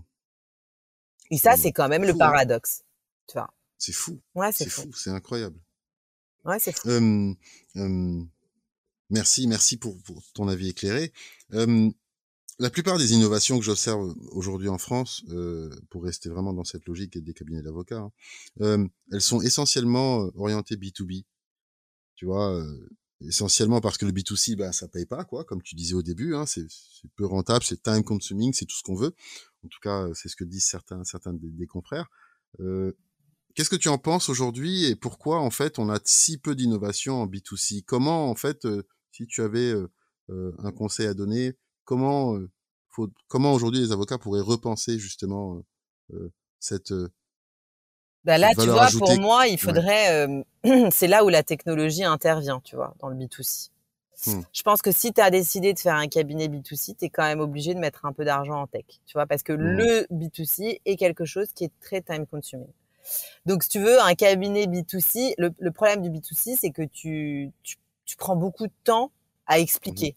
Et ça, c'est quand même le hein. paradoxe. Tu vois. C'est fou. Ouais, c'est fou. C'est incroyable. Ouais, c'est fou. merci, merci pour, pour, ton avis éclairé. la plupart des innovations que j'observe aujourd'hui en France, euh, pour rester vraiment dans cette logique des cabinets d'avocats, hein, euh, elles sont essentiellement euh, orientées B2B. Tu vois, essentiellement parce que le B2C, bah, ça paye pas, quoi, comme tu disais au début, hein, c'est peu rentable, c'est time consuming, c'est tout ce qu'on veut. En tout cas, c'est ce que disent certains, certains des, confrères. Qu'est-ce que tu en penses aujourd'hui et pourquoi, en fait, on a si peu d'innovation en B2C Comment, en fait, si tu avais un conseil à donner, comment, faut, comment aujourd'hui les avocats pourraient repenser justement cette bah là, tu vois, pour moi, il faudrait. c'est là où la technologie intervient, tu vois, dans le B2C. Mmh. Je pense que si tu as décidé de faire un cabinet B2C, tu es quand même obligé de mettre un peu d'argent en tech, tu vois, parce que mmh. le B2C est quelque chose qui est très time consuming. Donc, si tu veux, un cabinet B2C, le, problème du B2C, c'est que tu, tu, tu, prends beaucoup de temps à expliquer.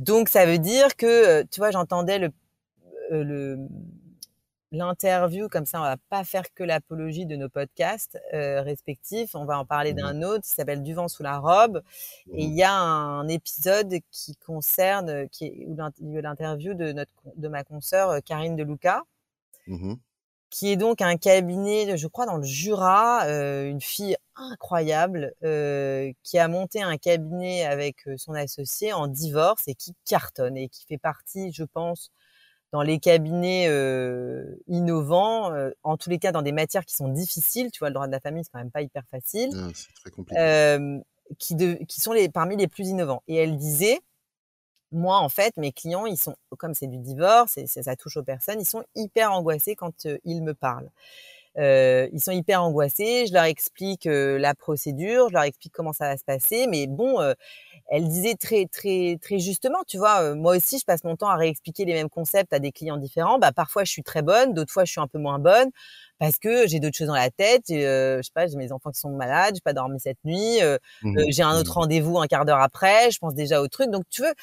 Donc ça veut dire que, euh, tu vois, j'entendais le, euh, le l'interview comme ça on va pas faire que l'apologie de nos podcasts euh, respectifs. On va en parler mmh d'un autre qui s'appelle du vent sous la robe. Et il mmh y a un épisode qui concerne qui est l'interview de notre de ma consoeur Karine Deluca mmh qui est donc un cabinet, je crois, dans le Jura, euh, une fille incroyable euh, qui a monté un cabinet avec euh, son associé en divorce et qui cartonne et qui fait partie, je pense, dans les cabinets innovants, en tous les cas dans des matières qui sont difficiles. Tu vois, le droit de la famille, c'est quand même pas hyper facile. Ah, c'est très compliqué. qui, de, qui sont les, parmi les plus innovants. Et elle disait, moi, en fait, mes clients, ils sont, comme c'est du divorce et ça, touche aux personnes, ils sont hyper angoissés quand euh, ils me parlent. Euh, ils sont hyper angoissés. Je leur explique euh, la procédure, je leur explique comment ça va se passer. Mais bon, elle disait très, très, très justement, tu vois, moi aussi, je passe mon temps à réexpliquer les mêmes concepts à des clients différents. Bah, parfois, je suis très bonne, d'autres fois, je suis un peu moins bonne parce que j'ai d'autres choses dans la tête. je sais pas, j'ai mes enfants qui sont malades, j'ai pas dormi cette nuit, mmh j'ai un autre mmh rendez-vous un quart d'heure après, je pense déjà au truc. Donc, tu veux,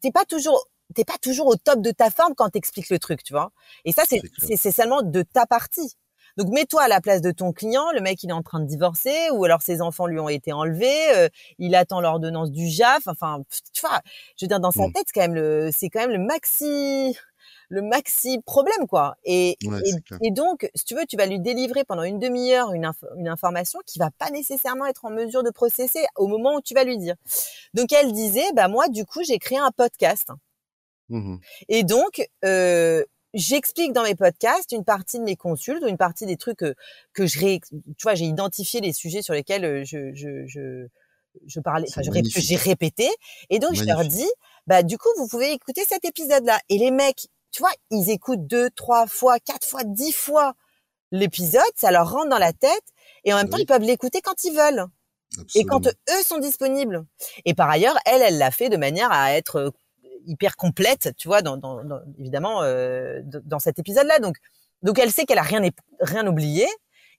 t'es pas toujours t'es pas toujours au top de ta forme quand t'expliques le truc, tu vois. Et ça, c'est seulement de ta partie. Donc mets-toi à la place de ton client, le mec il est en train de divorcer ou alors ses enfants lui ont été enlevés, euh, il attend l'ordonnance du JAF, enfin tu vois, je veux dire dans sa mmh. tête c'est quand même le c'est quand même le maxi le maxi problème quoi. Et, et, donc, si tu veux, tu vas lui délivrer pendant une demi-heure une, une information qui va pas nécessairement être en mesure de processer au moment où tu vas lui dire. Donc elle disait, bah moi du coup j'ai créé un podcast. Mmh et donc euh, j'explique dans mes podcasts une partie de mes consultes ou une partie des trucs que, que je ré... tu vois j'ai identifié les sujets sur lesquels euh, je, je, je je parlais, enfin, j'ai répété, et donc je leur dis, bah du coup, vous pouvez écouter cet épisode-là. Et les mecs, tu vois, ils écoutent deux, trois fois, quatre fois, dix fois l'épisode, ça leur rentre dans la tête, et en même temps, ils peuvent l'écouter quand ils veulent. Et quand eux sont disponibles. Et par ailleurs, elle, elle l'a fait de manière à être euh, hyper complète, tu vois, dans, dans, dans évidemment euh, dans cet épisode-là. Donc, donc elle sait qu'elle a rien rien oublié.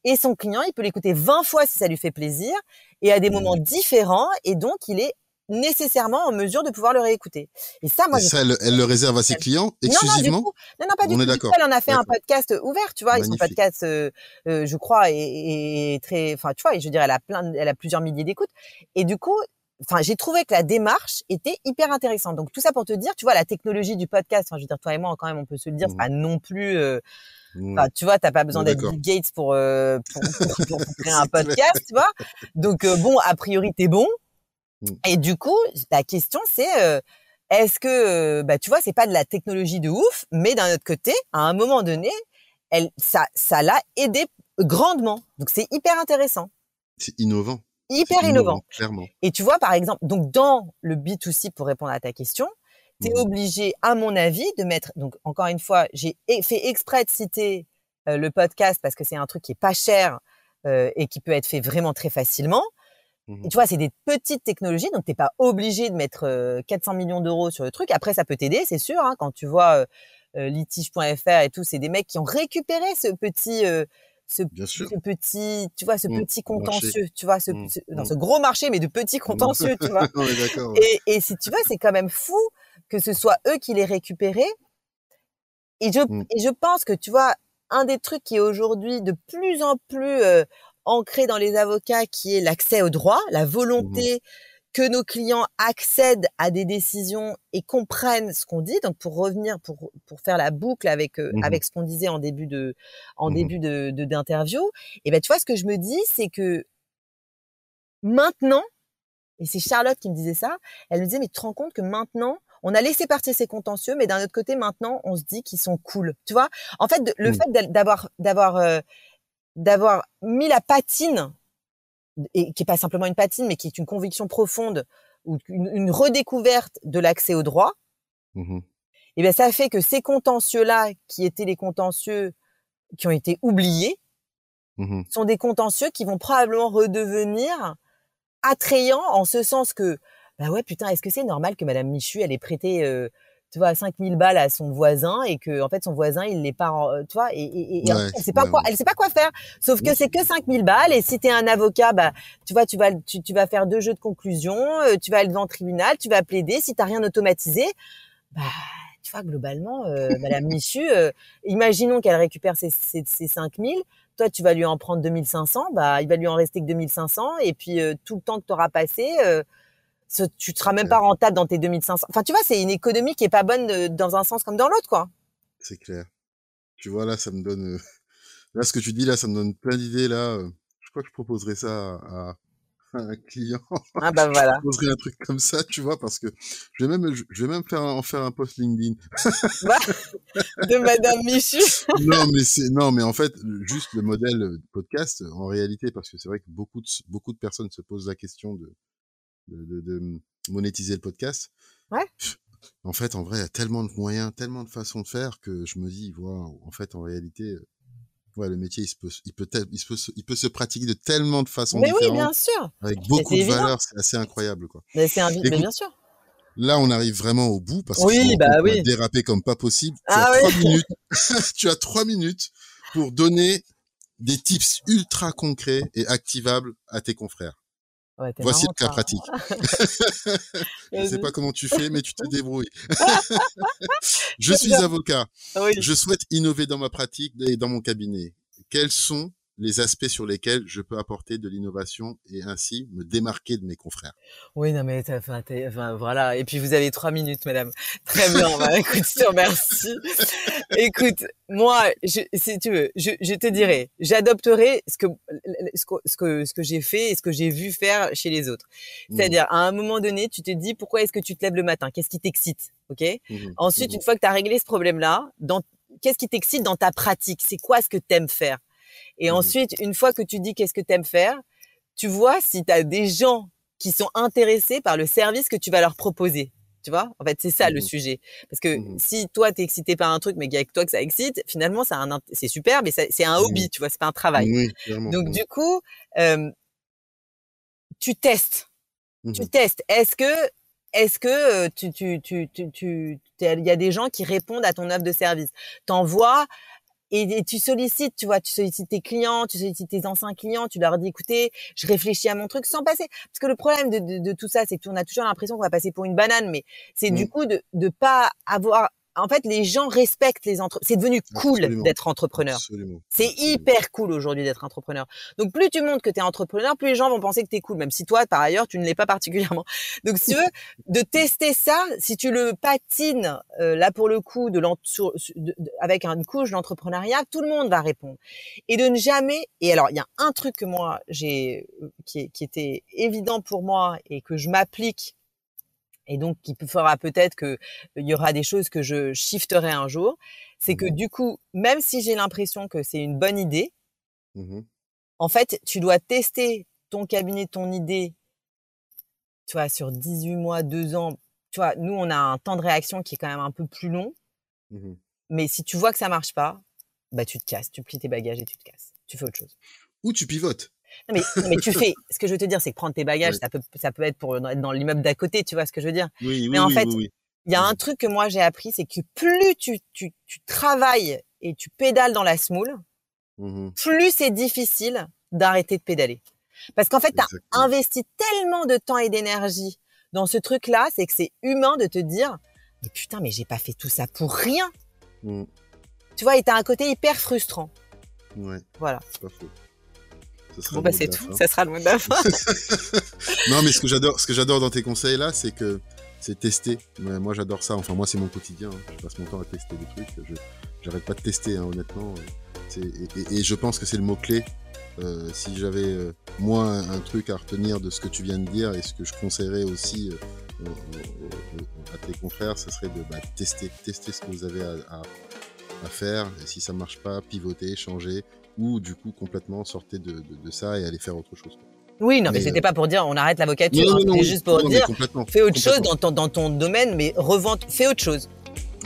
Et son client, il peut l'écouter 20 fois si ça lui fait plaisir, et à des mmh. moments différents. Et donc, il est nécessairement en mesure de pouvoir le réécouter. Et ça, moi, ça, elle, le réserve à ses clients exclusivement. Non, non, non, pas du tout. Est Elle en a fait un podcast ouvert, tu vois. Et son podcast, euh, euh, je crois, est, très, enfin, tu vois, je veux dire, elle a plein, elle a plusieurs milliers d'écoutes. Et du coup, enfin, j'ai trouvé que la démarche était hyper intéressante. Donc tout ça pour te dire, tu vois, la technologie du podcast. Enfin, je veux dire, toi et moi, quand même, on peut se le dire, c'est mmh. pas non plus. Euh, mmh. tu vois, t'as pas besoin d'être Bill Gates pour, euh, pour, pour, créer un podcast, tu vois. Donc bon, a priori, t'es bon. Mmh. Et du coup, la question c'est euh, est-ce que bah tu vois, c'est pas de la technologie de ouf, mais d'un autre côté, à un moment donné, elle ça ça l'a aidé grandement. Donc c'est hyper intéressant. C'est innovant. Hyper innovant, clairement. Et tu vois par exemple, donc dans le B2C pour répondre à ta question, tu es mmh. obligé à mon avis de mettre donc encore une fois, j'ai fait exprès de citer euh, le podcast parce que c'est un truc qui est pas cher euh, et qui peut être fait vraiment très facilement. Mmh tu vois, c'est des petites technologies, donc t'es pas obligé de mettre 400 millions d'euros sur le truc. Après, ça peut t'aider, c'est sûr. Hein, quand tu vois litige.fr et tout, c'est des mecs qui ont récupéré ce petit, ce, petit, tu vois, ce mmh, petit contentieux, tu vois, ce, mmh, dans ce gros marché, mais de petits contentieux, tu vois. et, et, si tu veux, c'est quand même fou que ce soit eux qui les récupéré. Et je, et je pense que, tu vois, un des trucs qui est aujourd'hui de plus en plus ancré dans les avocats qui est l'accès au droit, la mmh volonté que nos clients accèdent à des décisions et comprennent ce qu'on dit. Donc pour revenir, pour pour faire la boucle avec euh, Mmh avec ce qu'on disait en début de en Mmh début de de- d'interview, et ben tu vois ce que je me dis, c'est que maintenant, et c'est Charlotte qui me disait ça, elle me disait mais tu te rends compte que maintenant on a laissé partir ces contentieux, mais d'un autre côté maintenant on se dit qu'ils sont cool. Tu vois? En fait, de- le Mmh. fait d'a- d'avoir d'avoir euh, d'avoir mis la patine et qui est pas simplement une patine, mais qui est une conviction profonde ou une, une redécouverte de l'accès au droit, Mmh et bien ça fait que ces contentieux-là, qui étaient les contentieux qui ont été oubliés, Mmh sont des contentieux qui vont probablement redevenir attrayants en ce sens que, bah ouais, putain, est-ce que c'est normal que Madame Michu, elle ait prêté, euh, tu vois, 5000 balles à son voisin et que, en fait, son voisin, il l'est pas, en- tu vois, et, et, et Ouais, elle sait pas ouais, quoi, ouais. elle sait pas quoi faire. Sauf que c'est que 5000 balles et si t'es un avocat, bah, tu vois, tu vas, tu, tu vas faire deux jeux de conclusion, euh, tu vas aller devant le tribunal, tu vas plaider. Si t'as rien automatisé, bah, tu vois, globalement, euh, Madame Michu, euh, imaginons qu'elle récupère ses, ses, ses 5000, toi, tu vas lui en prendre 2500, bah, il va lui en rester que 2500, et puis euh, tout le temps que tu auras passé, euh, tu seras même pas rentable dans tes 2500. Enfin, tu vois, c'est une économie qui est pas bonne euh, dans un sens comme dans l'autre, quoi. C'est clair. Tu vois, là, ça me donne... euh, Là, ce que tu dis, là, ça me donne plein d'idées, là. euh, Je crois que je proposerais ça à, à un client. Ah bah voilà. Je proposerais un truc comme ça, tu vois, parce que je vais même, je vais même faire, en faire un post LinkedIn. Bah, de Madame Michu. non, mais c'est, non, mais en fait, juste le modèle de podcast, en réalité, parce que c'est vrai que beaucoup de, beaucoup de personnes se posent la question de, de, de, de monétiser le podcast. Ouais. En fait, en vrai, il y a tellement de moyens, tellement de façons de faire que je me dis, voilà, en fait, en réalité, euh, ouais, le métier, il se peut, il peut, il se peut, se- il peut se pratiquer de tellement de façons Mais oui, différentes, bien sûr. avec beaucoup de évident. valeurs, c'est assez incroyable, quoi. Mais c'est bien sûr. Là, on arrive vraiment au bout parce Oui, que rends bah oui. dérapé comme pas possible. Tu Ah as oui. trois minutes. tu as trois minutes pour donner des tips ultra concrets et activables à tes confrères. Ouais, Voici marrant, le cas toi. pratique. Je sais Vas-y. pas comment tu fais, mais tu te débrouilles. je suis avocat. Oui. Je souhaite innover dans ma pratique et dans mon cabinet. Quels sont les aspects sur lesquels je peux apporter de l'innovation et ainsi me démarquer de mes confrères Oui, non, mais enfin, enfin, voilà. Et puis vous avez trois minutes, madame. Très bien. Bah, écoute, je te remercie. Écoute, moi, je, si tu veux, je, je te dirais, j'adopterai ce que, ce que, ce que, ce que j'ai fait et ce que j'ai vu faire chez les autres. Mmh, C'est-à-dire, à un moment donné, tu te dis, pourquoi est-ce que tu te lèves le matin? Qu'est-ce qui t'excite? OK? mmh, Ensuite, mmh, une fois que tu as réglé ce problème-là, dans, qu'est-ce qui t'excite dans ta pratique? C'est quoi ce que tu aimes faire? Et Mhm. ensuite, une fois que tu dis qu'est-ce que tu aimes faire, tu vois si tu as des gens qui sont intéressés par le service que tu vas leur proposer. Tu vois? En fait, c'est ça le Mhm. sujet. Parce que Mhm. si toi, tu es excité par un truc, mais qu'il y a que toi que ça excite, finalement, c'est super, mais c'est un hobby, tu vois, c'est pas un travail. Oui. Donc, Mmh, du coup, euh, tu testes tu mmh, testes. Est-ce que, est-ce que tu, tu, tu, tu, tu, t'es- il y a des gens qui répondent à ton offre de service? T'envoies et, et tu sollicites, tu vois, tu sollicites tes clients, tu sollicites tes anciens clients, tu leur dis, écoutez, je réfléchis à mon truc sans passer. Parce que le problème de, de, de tout ça, c'est qu'on a toujours l'impression qu'on va passer pour une banane, mais c'est du Mm. coup de, de pas avoir, en fait, les gens respectent les entre, c'est devenu cool d'être entrepreneur. C'est hyper cool aujourd'hui d'être entrepreneur. Donc plus tu montres que tu es entrepreneur, plus les gens vont penser que tu es cool, même si toi, par ailleurs, tu ne l'es pas particulièrement. Donc si tu veux, de tester ça, si tu le patines, euh, là pour le coup, de l'en- sur- sur- de- de- avec une couche d'entrepreneuriat, tout le monde va répondre. Et de ne jamais... Et alors, il y a un truc que moi, j'ai, qui, est- qui était évident pour moi et que je m'applique et donc qui fera peut-être que il y aura des choses que je shifterai un jour, c'est que Mhm. du coup, même si j'ai l'impression que c'est une bonne idée, Mhm. en fait, tu dois tester ton cabinet, ton idée, tu vois, sur 18 mois, 2 ans. Tu vois, nous, on a un temps de réaction qui est quand même un peu plus long, Mhm. mais si tu vois que ça marche pas, bah tu te casses, tu plies tes bagages et tu te casses. Tu fais autre chose. Ou tu pivotes. Non, mais, non, mais tu fais. Ce que je veux te dire, c'est que prendre tes bagages, ça peut, ça peut être pour être dans l'immeuble d'à côté, tu vois ce que je veux dire. Oui, oui, Mais en oui, fait, oui, oui. Il y a un truc que moi j'ai appris, c'est que plus tu, tu, tu travailles et tu pédales dans la smoule, Mhm. plus c'est difficile d'arrêter de pédaler. Parce qu'en fait, tu as Exactement. investi tellement de temps et d'énergie dans ce truc-là, c'est que c'est humain de te dire, mais putain, mais j'ai pas fait tout ça pour rien. Mhm. Tu vois, et t'as un côté hyper frustrant. Ouais, Voilà. c'est pas faux. Bon, bah, c'est tout. Ça sera le mot de la fin. non, mais ce que j'adore, ce que j'adore dans tes conseils là, c'est que c'est tester. moi, j'adore ça. Enfin, moi, c'est mon quotidien. Hein. Je passe mon temps à tester des trucs. Je, j'arrête pas de tester, hein, honnêtement. Et, et, je pense que c'est le mot clé. Euh, si j'avais euh, moi un, truc à retenir de ce que tu viens de dire et ce que je conseillerais aussi euh, à tes confrères, ce serait de bah, tester, tester ce que vous avez à, à, faire. Et si ça marche pas, pivoter, changer, ou du coup complètement sortir de, de, ça et aller faire autre chose. Oui, non, mais, c'était pas pour dire on arrête l'avocature, hein. c'est juste pour dire fais autre chose dans ton, dans ton domaine, mais revente, fais autre chose.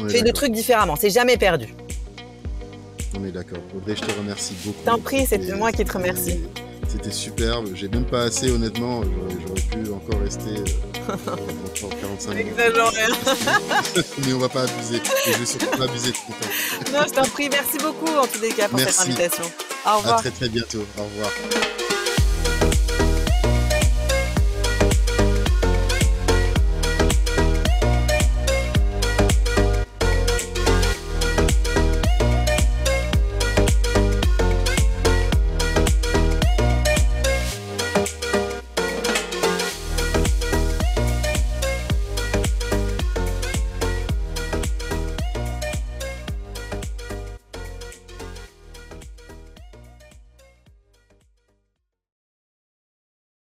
Fais le truc différemment, c'est jamais perdu. On est d'accord. Audrey, je te remercie beaucoup. T'en prie, c'est moi qui te remercie. C'était superbe. J'ai même pas assez, honnêtement. J'aurais pu encore rester euh, encore 45 minutes. Mais on va pas abuser. Et je vais surtout pas abuser de temps. non, je t'en prie. Merci beaucoup, en tous les cas, pour cette invitation. Au revoir. À très, très bientôt. Au revoir.